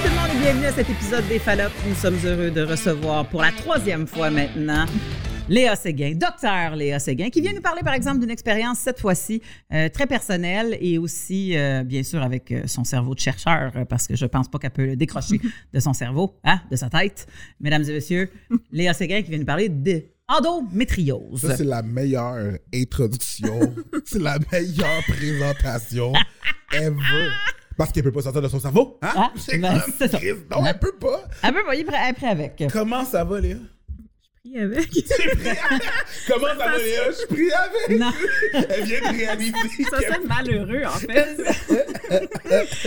Salut tout le monde et bienvenue à cet épisode des Fallops. Nous sommes heureux de recevoir pour la troisième fois maintenant Léa Séguin, docteur Léa Séguin, qui vient nous parler par exemple d'une expérience cette fois-ci euh, très personnelle et aussi euh, bien sûr avec euh, son cerveau de chercheur parce que je pense pas qu'elle peut le décrocher de son cerveau, hein, de sa tête. Mesdames et messieurs, Léa Séguin qui vient nous parler de endométriose. Ça, c'est la meilleure introduction. c'est la meilleure présentation ever. Parce qu'elle peut pas sortir de son cerveau. Hein? Ah, c'est ben, c'est ça. Non, elle peut pas. Elle peut pas, il est prêt avec. Comment ça va, Léa? Pris avec. Comment ça va, Léa? Je suis pris avec. Non. Elle vient de réaliser. Ça serait malheureux, en fait.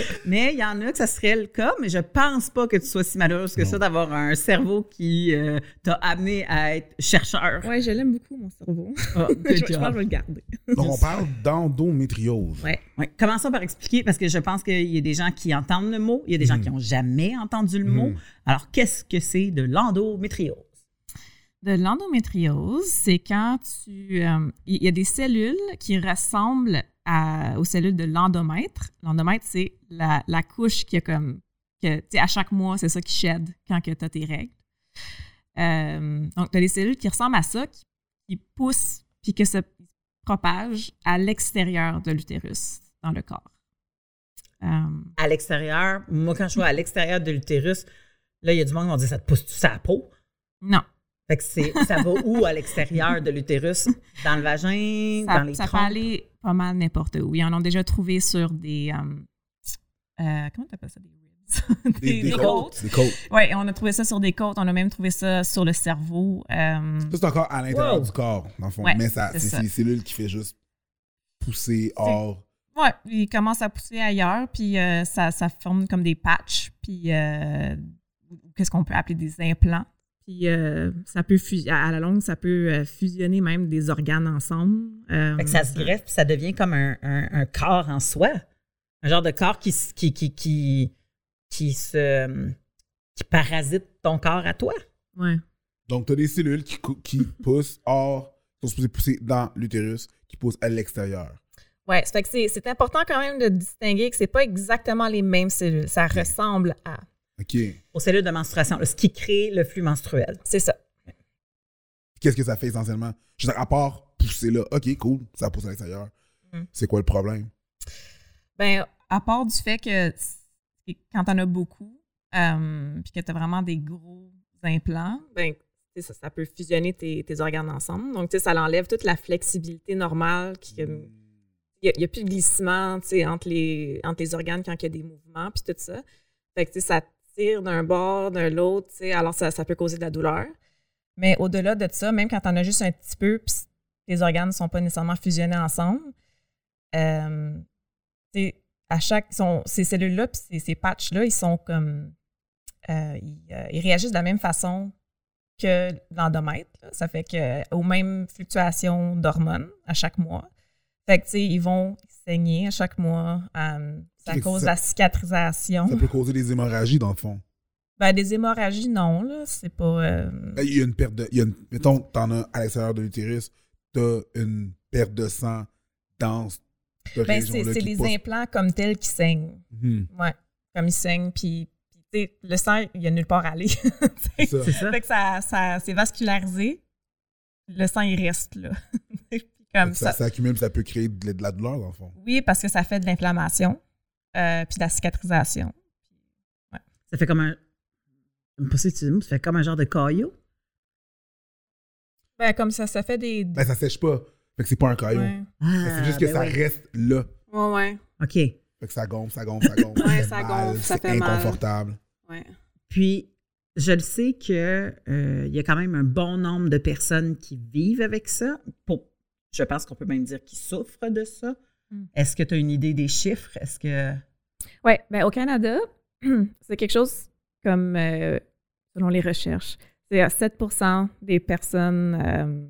Mais il y en a que ça serait le cas, mais je pense pas que tu sois si malheureuse que ça d'avoir un cerveau qui euh, t'a amené à être chercheur. ouais, je l'aime beaucoup, mon cerveau. Ah, je, je pense que je vais le garder. Donc, on parle d'endométriose. Ouais. Ouais. Commençons par expliquer, parce que je pense qu'il y a des gens qui entendent le mot, il y a des gens qui n'ont jamais entendu le mot. Mhm. Alors, qu'est-ce que c'est de l'endométriose? De l'endométriose, c'est quand tu. euh, Il y a des cellules qui ressemblent à- aux cellules de l'endomètre. L'endomètre, c'est la, la couche qui a comme. Que, tu sais, à chaque mois, c'est ça qui shed quand tu as tes règles. Euh, donc, tu as des cellules qui ressemblent à ça, qui, qui poussent puis que se propagent à l'extérieur de l'utérus, dans le corps. Euh, À l'extérieur, moi, quand je vois à l'extérieur de l'utérus, là, il y a du monde qui vont dire ça te pousse-tu sa peau? non. Fait que c'est, ça va où à l'extérieur de l'utérus? Dans le vagin? Ça, dans les ça peut trompes? aller pas mal n'importe où. Ils en ont déjà trouvé sur des. euh, euh, comment tu appelles ça? Des ribs? Des, des côtes. Des côtes. Oui, on a trouvé ça sur des côtes. On a même trouvé ça sur le cerveau. Euh, Ça, c'est encore à l'intérieur Wow. du corps, dans le fond. Ouais, Mais ça, c'est c'est ça. c'est les cellules qui fait juste pousser hors. ouais, il commence à pousser ailleurs, puis euh, ça, ça forme comme des patchs, puis euh, qu'est-ce qu'on peut appeler des implants. Puis euh, ça peut, à la longue, ça peut euh, fusionner même des organes ensemble. Euh, Fait que ça se greffe, puis ça devient comme un, un- un corps en soi. Un genre de corps qui, qui, qui, qui, qui se qui parasite ton corps à toi. Ouais. Donc, tu as des cellules qui, qui poussent hors, qui sont supposées pousser dans l'utérus, qui poussent à l'extérieur. Oui, c'est que c'est c'est important quand même de distinguer que c'est pas exactement les mêmes cellules. Ça ressemble à. Aux cellules de menstruation, là, ce qui crée le flux menstruel. C'est ça. Qu'est-ce que ça fait essentiellement? Je veux dire, à part pousser là, OK, cool, ça pousse à l'extérieur. Mm. C'est quoi le problème? Ben, à part du fait que quand t'en as beaucoup, euh, puis que t'as vraiment des gros implants, ben, ça, ça peut fusionner tes, tes organes ensemble. Donc, tu sais, ça enlève toute la flexibilité normale. qui- Il n'y a, plus de glissement, tu sais, entre les, entre les organes quand il y a des mouvements, puis tout ça. Fait que, tu sais, ça d'un bord, d'un l'autre, alors ça, ça peut causer de la douleur. Mais au-delà de ça, même quand t'en as juste un petit peu, puis tes organes ne sont pas nécessairement fusionnés ensemble, euh, à chaque. sont- ces cellules-là, puis ces, ces patchs-là, ils sont comme. euh, ils, euh, ils réagissent de la même façon que l'endomètre. Ça fait que aux mêmes fluctuations d'hormones à chaque mois. Fait que, tu sais, ils vont saigner à chaque mois. Ça cause ça- la cicatrisation. Ça peut causer des hémorragies, dans le fond. Ben, des hémorragies, non, là. C'est pas. euh, Ben, Il y a une perte de. il y a une- mettons, t'en as à l'extérieur de l'utérus, t'as une perte de sang dans cette ben, c'est les pousse. implants comme tels qui saignent. Mhm. Ouais. Comme ils saignent, puis, puis, tu sais, le sang, il y a nulle part à aller. C'est ça. C'est ça? Fait que ça, ça c'est vascularisé. Le sang, il reste là. Comme ça, ça, s'accumule, ça peut créer de, de la douleur, dans le fond. Oui, parce que ça fait de l'inflammation, euh, puis de la cicatrisation. Ça fait comme un. j'aime pas si tu dis le mot, ça fait comme un genre de caillot. Ben, comme ça, ça fait des. Ben, ça sèche pas. Fait que c'est pas un caillot. ouais. C'est juste que ben ça reste là. Ouais, ouais. OK. Fait que ça gonfle, ça gonfle, ça gonfle. Ouais, fait ça mal, gonfle, ça c'est fait mal. inconfortable. ouais. Puis, je le sais que euh, il y a quand même un bon nombre de personnes qui vivent avec ça. Pour, je pense qu'on peut même dire qu'ils souffrent de ça. Mm. Est-ce que tu as une idée des chiffres? Est-ce que. Ouais, ben, au Canada, c'est quelque chose comme, euh, selon les recherches, c'est à 7% des personnes euh,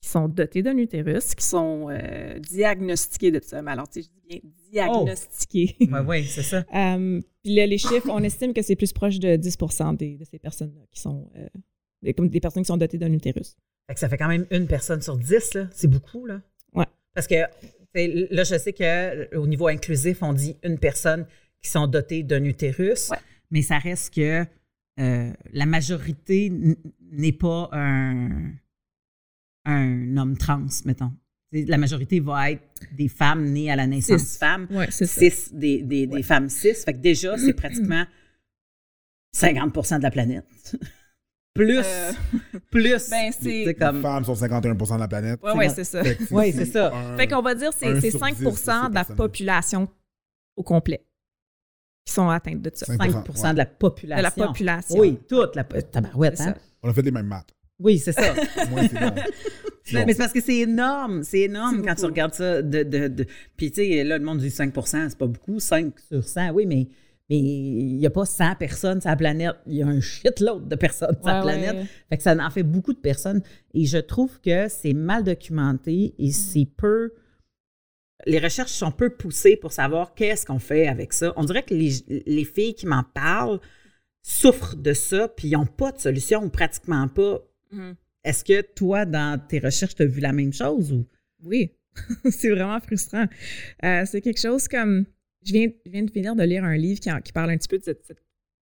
qui sont dotées d'un utérus qui sont euh, diagnostiquées de ça. Mais alors, tu sais, je dis bien diagnostiquées. Oui, oui, c'est ça. Puis là, les chiffres, on estime que c'est plus proche de 10 des, de ces personnes-là qui sont des, comme des personnes qui sont dotées d'un utérus. Fait que ça fait quand même une personne sur dix, là. C'est beaucoup, là. Ouais. Parce que là, je sais qu'au niveau inclusif, on dit une personne qui sont dotées d'un utérus. Ouais. mais ça reste que euh, la majorité n'est pas un, un homme trans, mettons. La majorité va être des femmes nées à la naissance Cis. femmes, des, des, des femmes cis. Fait que déjà, c'est pratiquement 50% de la planète. Plus, Euh, plus. ben, c'est- comme, Les femmes sont 51% de la planète. Ouais, ouais, c'est ça. Oui, c'est ça. un- Fait qu'on va dire que c'est c'est sur 5 dix de ces de la population au complet qui sont atteintes de ça. 5 5 de la population. De la population. Oui, toute la tabarouette, hein? On a fait les mêmes maths. Oui, c'est ça. Moi, c'est bon. C'est bon. Mais c'est parce que c'est énorme. C'est énorme quand tu regardes ça. De, de, de- Puis, tu sais, là, le monde dit 5% c'est pas beaucoup. 5 sur 100, oui, mais mais il n'y a pas 100 personnes sur la planète. Il y a un shitload de personnes sur la planète. ouais. Fait que ça en fait beaucoup de personnes. Et je trouve que c'est mal documenté et c'est peu. Les recherches sont peu poussées pour savoir qu'est-ce qu'on fait avec ça. On dirait que les, les filles qui m'en parlent souffrent de ça, puis ils n'ont pas de solution ou pratiquement pas. Mhm. Est-ce que toi, dans tes recherches, tu as vu la même chose ou? Oui, c'est vraiment frustrant. Euh, c'est quelque chose comme. Je viens, je viens de finir de lire un livre qui, en- qui parle un petit peu de, cette-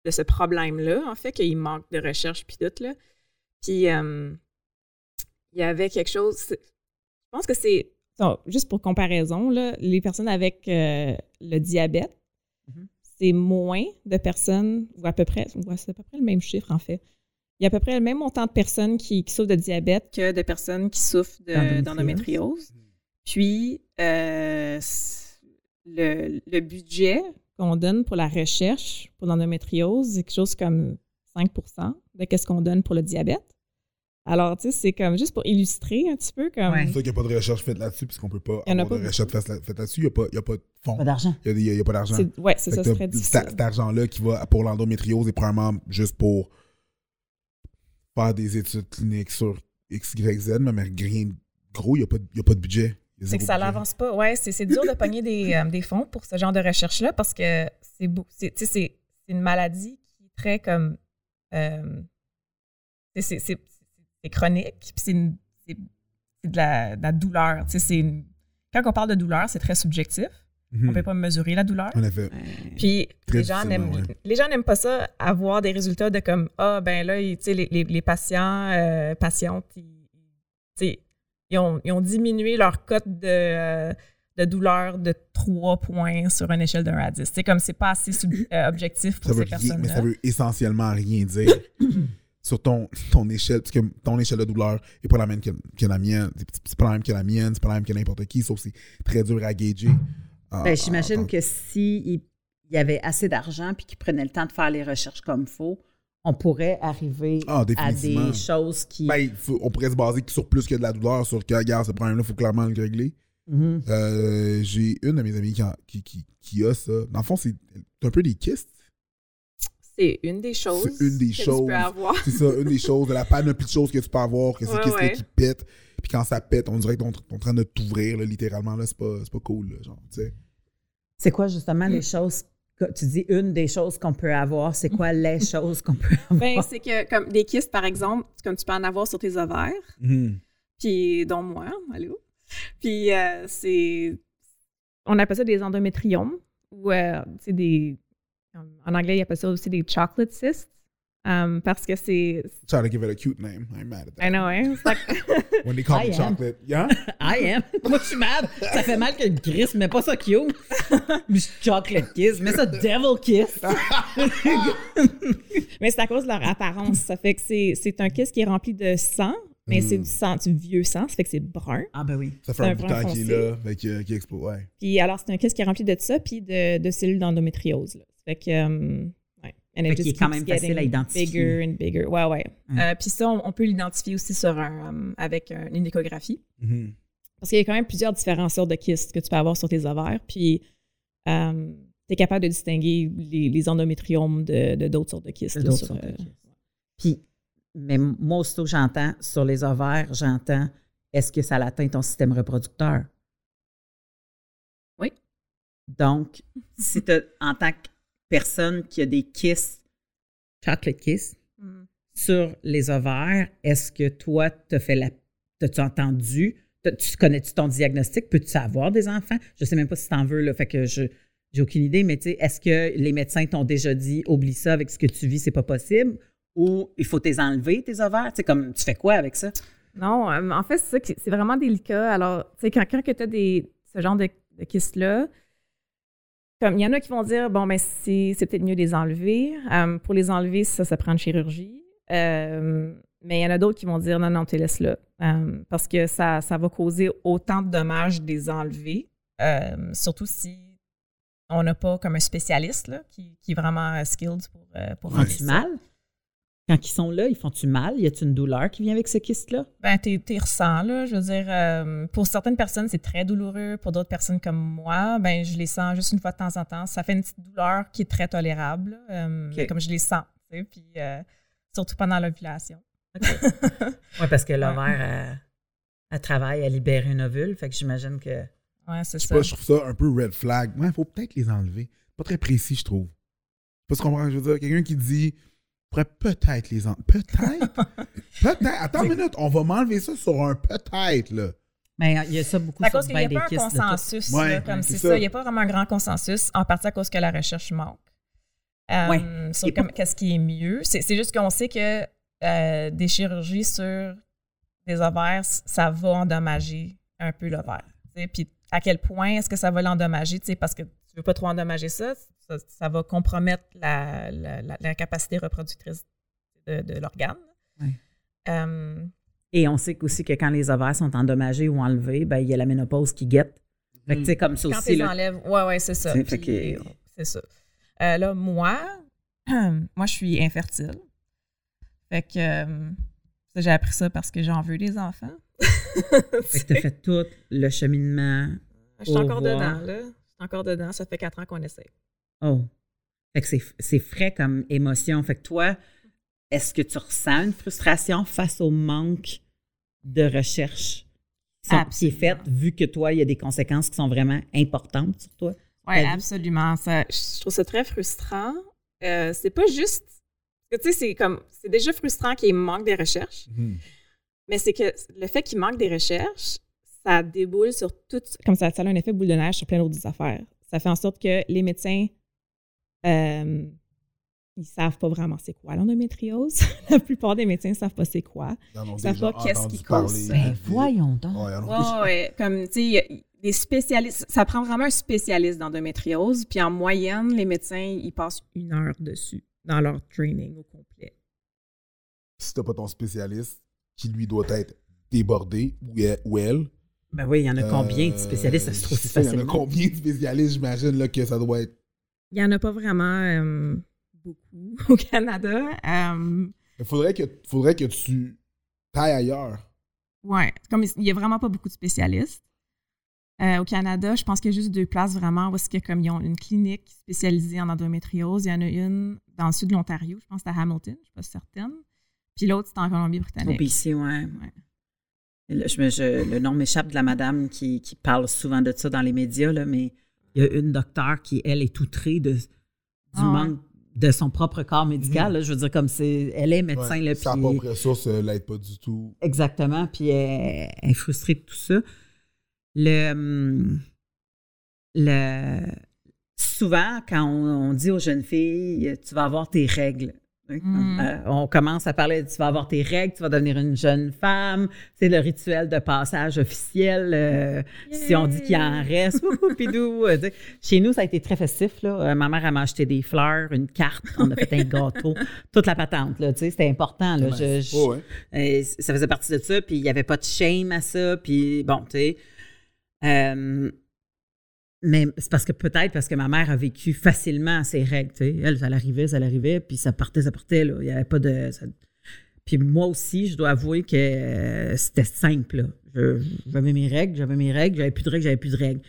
de ce problème-là, en fait, qu'il manque de recherche puis tout, là. Puis, euh, il y avait quelque chose. Je pense que c'est. bon, juste pour comparaison, là, les personnes avec euh, le diabète, Mhm. c'est moins de personnes, ou à peu près, c'est à peu près le même chiffre, en fait. Il y a à peu près le même montant de personnes qui, qui souffrent de diabète que de personnes qui souffrent de- D'endométriose. d'endométriose. Puis, euh, le, le budget qu'on donne pour la recherche pour l'endométriose, c'est quelque chose comme 5% de ce qu'on donne pour le diabète. Alors, tu sais, c'est comme juste pour illustrer un petit peu comme. Ouais. C'est sûr qu'il n'y a pas de recherche faite là-dessus, puisqu'on peut pas Il y en a avoir de pas recherche faite là-dessus. Il n'y a, pas- il y a pas de fonds. Pas d'argent. Il n'y a, il y a pas d'argent. C'est- Ouais, c'est ça, c'est très cet- difficile. Cet argent-là qui va pour l'endométriose est probablement juste pour faire des études cliniques sur X, Y, Z, mais rien de gros, il n'y a, pas de- il y a pas de budget. C'est que ça l'avance pas. Ouais, c'est c'est dur de pogner des, euh, des fonds pour ce genre de recherche-là parce que c'est beau- c'est tu sais, c'est- c'est une maladie qui est très comme. euh, c'est- c'est c'est- c'est chronique, puis c'est une- c'est- c'est de la, de la douleur. tu sais, c'est une- Quand on parle de douleur, c'est très subjectif. Mhm. On ne peut pas mesurer la douleur. En effet. Puis les gens n'aiment ouais. les gens n'aiment pas ça avoir des résultats de comme ah ben là ils- tu sais les, les, les patients euh, patientes ils, tu sais, ils ont, ils ont diminué leur cote de, euh, de douleur de 3 points sur une échelle de 1 à 10. C'est comme c'est pas assez sub- euh, objectif pour Ça ces rien, mais ça veut essentiellement rien dire sur ton, ton échelle, parce que ton échelle de douleur n'est pas la même que, que la mienne. C'est- pas la même que la mienne, c'est pas la même que n'importe qui, sauf que c'est très dur à gager. Ah, Ben, ah, J'imagine ah, que s'il il y avait assez d'argent puis qu'ils prenaient le temps de faire les recherches comme il faut, on pourrait arriver Ah, à des choses qui. Ben, faut- on pourrait se baser sur plus que de la douleur, sur que, regarde, ce problème-là, il faut clairement le régler. Mhm. Euh, J'ai une de mes amies qui, a- qui, qui, qui a ça. Dans le fond, c'est c'est un peu des kystes. C'est une des choses C'est une des que tu choses. peux avoir. C'est ça, une des choses, de la panoplie de choses que tu peux avoir, que ces Ouais, ouais. qui pètent. Puis quand ça pète, on dirait qu'on est en train de t'ouvrir, là, littéralement. Là, c'est pas, c'est pas cool, là, genre, tu sais. C'est quoi justement les choses tu dis une des choses qu'on peut avoir, c'est quoi les choses qu'on peut avoir? Ben, c'est que comme des kystes par exemple, comme tu peux en avoir sur tes ovaires, puis dont moi, allô? Puis euh, c'est on appelle ça des endométriomes ou euh, c'est des en anglais ils appellent ça aussi des chocolate cysts um, parce que c'est Try to give it a cute name. I'm mad at that. I know hein, c'est like- When they call I me am. chocolate. Yeah? I am. Moi, je suis mad. Ça fait mal que Chris, mais pas ça cute. Mais chocolate kiss, mais ça devil kiss. mais c'est à cause de leur apparence, ça fait que c'est c'est un kiss qui est rempli de sang, mais c'est du sang du vieux sang, ça fait que c'est brun. Ah ben oui. Ça fait un un bout de brun temps qu'il est foncé. là, fait que- qui explose. Ouais. Puis alors c'est un kiss qui est rempli de ça puis de, de cellules d'endométriose. Ça fait que ouais. And it est quand même facile getting à identifier. Bigger and bigger. Ouais, ouais. Ouais. Euh, puis ça, on, on peut l'identifier aussi sur un, euh, avec un- une échographie. Mhm. Parce qu'il y a quand même plusieurs différentes sortes de kystes que tu peux avoir sur tes ovaires. Puis euh, tu es capable de distinguer les, les endométriomes de de d'autres sortes de kystes. là, sur, sortes de euh, kiss. Puis, mais moi, aussitôt j'entends sur les ovaires, j'entends est-ce que ça atteint ton système reproducteur? Oui. Donc, si tu en tant que personne qui a des kisses, chocolate kiss, Mm. sur les ovaires, est-ce que toi, t'as fait la. T'as-tu entendu? Tu connais-tu ton diagnostic? Peux-tu avoir des enfants? Je sais même pas si t'en veux, là. Fait que je. j'ai aucune idée, mais tu sais, est-ce que les médecins t'ont déjà dit, oublie ça avec ce que tu vis, c'est pas possible? Ou il faut t'es enlever, tes ovaires? Tu sais, comme, tu fais quoi avec ça? Non, euh, en fait, c'est ça, qui- c'est vraiment délicat. Alors, tu sais, quand, quand tu as des, ce genre de, de kystes-là, comme il y en a qui vont dire, bon, ben, c'est peut-être mieux de les enlever. Euh, pour les enlever, ça, ça prend une chirurgie. Euh, mais il y en a d'autres qui vont dire, non, non, tu les laisses là. Euh, parce que ça, ça va causer autant de dommages de les enlever. Surtout si on n'a pas comme un spécialiste là, qui, qui est vraiment skilled pour, pour Ouais. ça. mal? Quand ils sont là, ils font-tu mal? Y a-tu une douleur qui vient avec ce kyste-là? Ben, t'es, t'es ressens, là. Je veux dire, euh, pour certaines personnes, c'est très douloureux. Pour d'autres personnes comme moi, ben, je les sens juste une fois de temps en temps. Ça fait une petite douleur qui est très tolérable, euh, comme je les sens, tu sais, puis euh, surtout pendant l'ovulation. Oui, parce que l'ovaire, elle, elle travaille à libérer un ovule. Fait que j'imagine que. Ouais, c'est ça. pas, je trouve ça un peu red flag. Ouais, il faut peut-être les enlever. Pas très précis, je trouve. Pas tu ce que je veux dire. Quelqu'un qui dit pourrait peut-être les enlever. Peut-être? peut-être. Attends une minute, on va m'enlever ça sur un peut-être, là. Mais il y a ça beaucoup à sur cause qu'il n'y ben a pas des un consensus. Ouais, comme c'est ça. ça. Il n'y a pas vraiment un grand consensus, en partie à cause que la recherche manque. Euh, Ouais. Sur comme- qu'est-ce qui est mieux. C'est c'est juste qu'on sait que euh, des chirurgies sur des ovaires, ça va endommager un peu l'ovaire. Puis à quel point est-ce que ça va l'endommager? Parce que tu ne veux pas trop endommager ça, ça, ça va compromettre la, la- la- la capacité reproductrice de, de l'organe. Euh, Et on sait aussi que quand les ovaires sont endommagés ou enlevés, ben, il y a la ménopause qui guette. Fait que, tu sais, comme ça Quand aussi. tu les là. enlèves, ouais, ouais, c'est ça. C'est- que- ça. Euh, là, moi, moi, je suis infertile. Fait que euh, j'ai appris ça parce que j'en veux des enfants. Fait que t'as fait tout le cheminement. Je suis encore dedans, là. Encore dedans. Ça fait quatre ans qu'on essaie. Oh. Fait que c'est, c'est frais comme émotion. Fait que toi, est-ce que tu ressens une frustration face au manque de recherche qui est faite, vu que toi, il y a des conséquences qui sont vraiment importantes sur toi? Oui, absolument. Ça, je trouve ça très frustrant. Euh, c'est pas juste. parce que, Tu sais, c'est comme. C'est déjà frustrant qu'il manque des recherches, Mhm. mais c'est que le fait qu'il manque des recherches, ça déboule sur tout. Comme ça, ça a un effet boule de neige sur plein d'autres affaires. Ça fait en sorte que les médecins. euh, ils savent pas vraiment c'est quoi l'endométriose. La plupart des médecins savent pas c'est quoi. Ils Ils savent pas qu'est-ce qui cause ça. Ben, voyons donc. Ouais, Ouais, ouais. Comme, tu sais, des spécialistes. Ça prend vraiment un spécialiste d'endométriose. Puis en moyenne, les médecins, ils passent une heure dessus dans leur training au complet. Si t'as pas ton spécialiste, qui lui doit être débordé, ou elle, ou elle Ben oui, il y en a combien de euh, spécialistes? Ça se trouve si ça, Il y en a facilement. combien de spécialistes, j'imagine, là, que ça doit être? Il n'y en a pas vraiment euh, beaucoup au Canada. Euh, Il faudrait que, faudrait que tu tailles ailleurs. ouais. Comme il n'y a vraiment pas beaucoup de spécialistes. Euh, au Canada, je pense qu'il y a juste deux places vraiment où est-ce que comme ils ont une clinique spécialisée en endométriose. Il y en a une dans le sud de l'Ontario, je pense que c'est à Hamilton, je ne suis pas certaine. Puis l'autre, c'est en Au Colombie-Britannique. BC, ouais. Ouais. Et là, je me- je- le nom m'échappe de la madame qui, qui parle souvent de ça dans les médias, là, mais il y a une docteure qui, elle, est outrée de, du Ah ouais. manque de son propre corps médical. là. je veux dire, comme c'est. Elle est médecin, Ouais, là, Sa propre source euh, l'aide pas du tout. Exactement, puis elle, elle est frustrée de tout ça. Le, hum, le, souvent, quand on, on dit aux jeunes filles, tu vas avoir tes règles. Mm. euh, on commence à parler, tu vas avoir tes règles, tu vas devenir une jeune femme. C'est le rituel de passage officiel. euh, si on dit qu'il en reste, pidou, euh. Chez nous, ça a été très festif. Là. Euh, ma mère, elle m'a acheté des fleurs, une carte, on a fait un gâteau, toute la patente. Là, tu sais, c'était important. Là. Je- je- Ouais, ouais. euh, ça faisait partie de ça, puis il n'y avait pas de shame à ça, puis bon, tu sais. Mais c'est parce que peut-être parce que ma mère a vécu facilement ses règles. Elle, ça l'arrivait, ça l'arrivait, puis ça partait, ça partait, là. Il n'y avait pas de. ça- Puis moi aussi, je dois avouer que euh, c'était simple, J'avais mes règles, j'avais mes règles, j'avais plus de règles, j'avais plus de règles.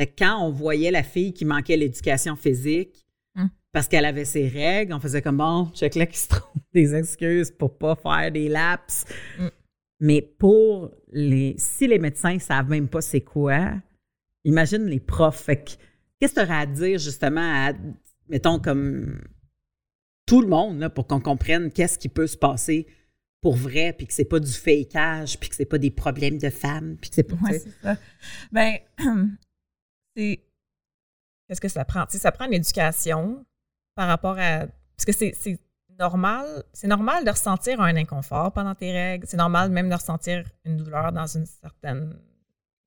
Fait que quand on voyait la fille qui manquait l'éducation physique, Hum. parce qu'elle avait ses règles, on faisait comme bon, check là qui se trouve des excuses pour pas faire des laps. Hum. Mais pour les. Si les médecins savent même pas c'est quoi, imagine les profs. Fait que, qu'est-ce que tu aurais à dire justement à, mettons, comme tout le monde, là, pour qu'on comprenne qu'est-ce qui peut se passer pour vrai, puis que c'est pas du fakeage, puis que c'est pas des problèmes de femmes, puis que c'est pas. Ouais, c'est ça. Ben, c'est. Qu'est-ce que ça prend? Ça prend une éducation par rapport à. Parce que c'est normal, c'est normal de ressentir un inconfort pendant tes règles. C'est normal même de ressentir une douleur dans une certaine.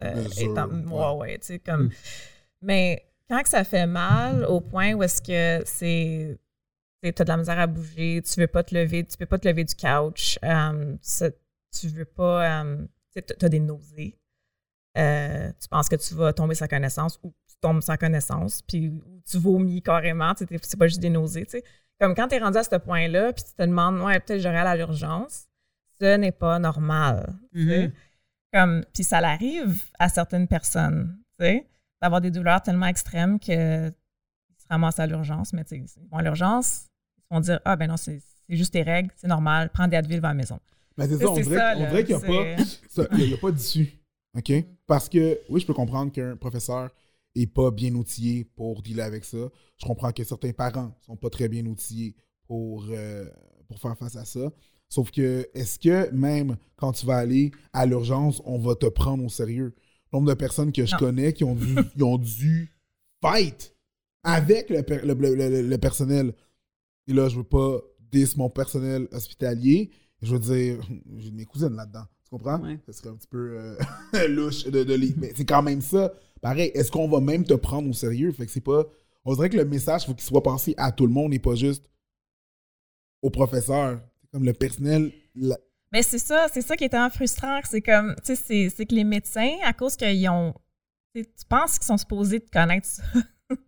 Euh, étant- ouais. tu sais, comme. Mm. Mais quand que ça fait mal au point où est-ce que c'est. Tu as de la misère à bouger, tu veux pas te lever, tu peux pas te lever du couch, ça- tu veux pas. euh, tu as des nausées. Euh, tu penses que tu vas tomber sans connaissance ou tu tombes sans connaissance, puis ou tu vomis carrément, c'est pas juste des nausées. Comme quand tu es rendu à ce point-là, puis tu te demandes, ouais, peut-être j'aurai à l'urgence, ce n'est pas normal. Comme, puis ça l'arrive à certaines personnes, tu sais, d'avoir des douleurs tellement extrêmes que ils se ramassent à l'urgence, mais tu sais, ils vont à l'urgence, ils vont dire, ah ben non, c'est juste tes règles, c'est normal, prends des Advil, va à la maison. Mais c'est ça, on dirait, qu'il n'y a pas d'issue. OK? Parce que, oui, je peux comprendre qu'un professeur n'est pas bien outillé pour dealer avec ça. Je comprends que certains parents ne sont pas très bien outillés pour, euh, pour faire face à ça. Sauf que, est-ce que même quand tu vas aller à l'urgence, on va te prendre au sérieux? Le nombre de personnes que je Non. connais qui ont dû, qui ont dû fight avec le, per- le- le- le- personnel. Et là, je veux pas dis mon personnel hospitalier. Je veux dire, j'ai mes cousines là-dedans. Tu comprends? Ouais. Ça serait un petit peu euh, louche de, de les- Mais c'est quand même ça. Pareil, est-ce qu'on va même te prendre au sérieux? Fait que c'est pas. On dirait que le message, faut qu'il soit passé à tout le monde et pas juste au professeur. Comme le personnel. la- Mais c'est ça, c'est ça qui est tellement frustrant. C'est comme, tu sais, c'est- que les médecins, à cause qu'ils ont. Tu penses qu'ils sont supposés te connaître ça.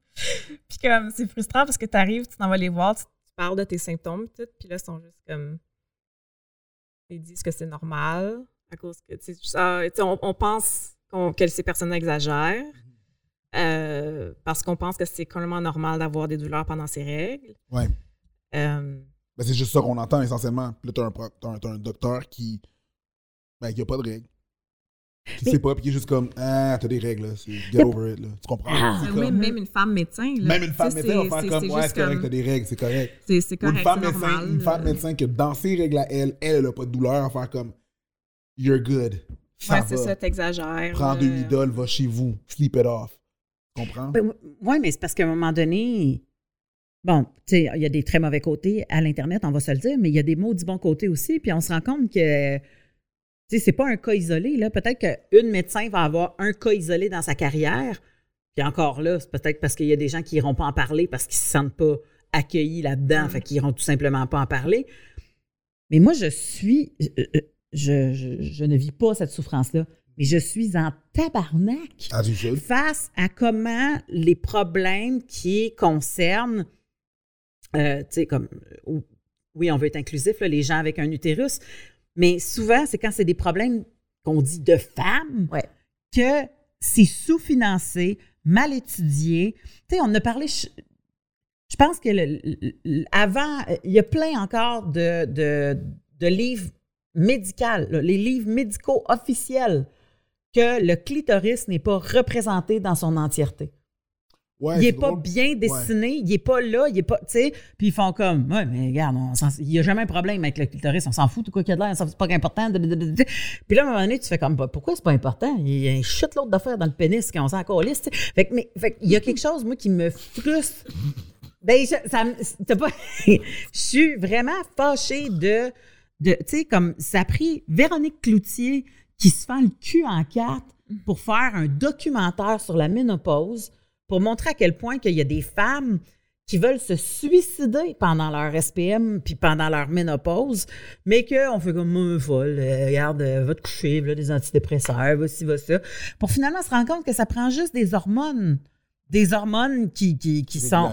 puis comme, c'est frustrant parce que tu arrives, tu t'en vas les voir, tu, tu parles de tes symptômes, tout, puis là, ils sont juste comme. Ils disent que c'est normal, à cause que, tu sais, sais, on, on pense que ces personnes exagèrent. euh, parce qu'on pense que c'est complètement normal d'avoir des douleurs pendant ces règles. Ouais. Euh, Ben, c'est juste ça qu'on entend essentiellement. Puis là, t'as un, pro- t'as un, t'as un docteur qui. Ben, qui a pas de règles. Qui Mais- sait pas, puis qui est juste comme. Ah, t'as des règles, là. c'est- Get over it, là. Tu comprends? Ah. C'est oui, comme- même une femme médecin. là, Même une femme médecin va faire comme. Ouais, c'est correct, comme- t'as des règles, c'est correct. C'est Ou correct, une femme, médecin, normal. une femme médecin que dans ses règles à elle, elle, elle a pas de douleur, à faire comme You're good. Ça Ouais, c'est ça, t'exagères. Prends deux Midol, va chez vous. Sleep it off. Tu comprends? Ben, oui, mais c'est parce qu'à un moment donné, bon, tu sais, il y a des très mauvais côtés à l'Internet, on va se le dire, mais il y a des maudits bons côtés aussi. Puis on se rend compte que, tu sais, c'est pas un cas isolé. Là. Peut-être qu'une médecin va avoir un cas isolé dans sa carrière. Puis encore là, c'est peut-être parce qu'il y a des gens qui n'iront pas en parler parce qu'ils se sentent pas accueillis là-dedans, Mm. fait qu'ils n'iront tout simplement pas en parler. Mais moi, je suis. Je, je- je ne vis pas cette souffrance-là, mais je suis en tabarnak should. face à comment les problèmes qui concernent, euh, tu sais, comme, euh, oui, on veut être inclusif, là, les gens avec un utérus, mais souvent, c'est quand c'est des problèmes qu'on dit de femmes Ouais. que c'est sous-financé, mal étudié. Tu sais, on a parlé. Je, je pense que le- le- le- avant, euh, il y a plein encore de, de, de livres médicaux, les livres médicaux officiels, que le clitoris n'est pas représenté dans son entièreté Ouais, il c'est n'est pas bien dessiné, il n'est pas là, il est pas, tu sais, puis ils font comme, ouais, mais regarde, on il n'y a jamais un problème avec le clitoris, on s'en fout, tout quoi qu'il y a de l'air, c'est pas important. Puis là, à un moment donné, tu fais comme, bah, pourquoi c'est pas important? Il y a un shitload d'affaires dans le pénis qu'on s'en calisse. Fait que, mais, fait il y a quelque chose, moi, qui me frustre. Ben, je, ça t'as pas, je suis vraiment fâchée de, de tu sais, comme, ça a pris Véronique Cloutier qui se fend le cul en quatre pour faire un documentaire sur la ménopause pour montrer à quel point qu'il y a des femmes qui veulent se suicider pendant leur SPM puis pendant leur ménopause, mais qu'on fait comme moi, folle, euh, regarde, euh, va te coucher, des antidépresseurs, va ci, va ça, pour finalement se rendre compte que ça prend juste des hormones, des hormones qui, qui, qui sont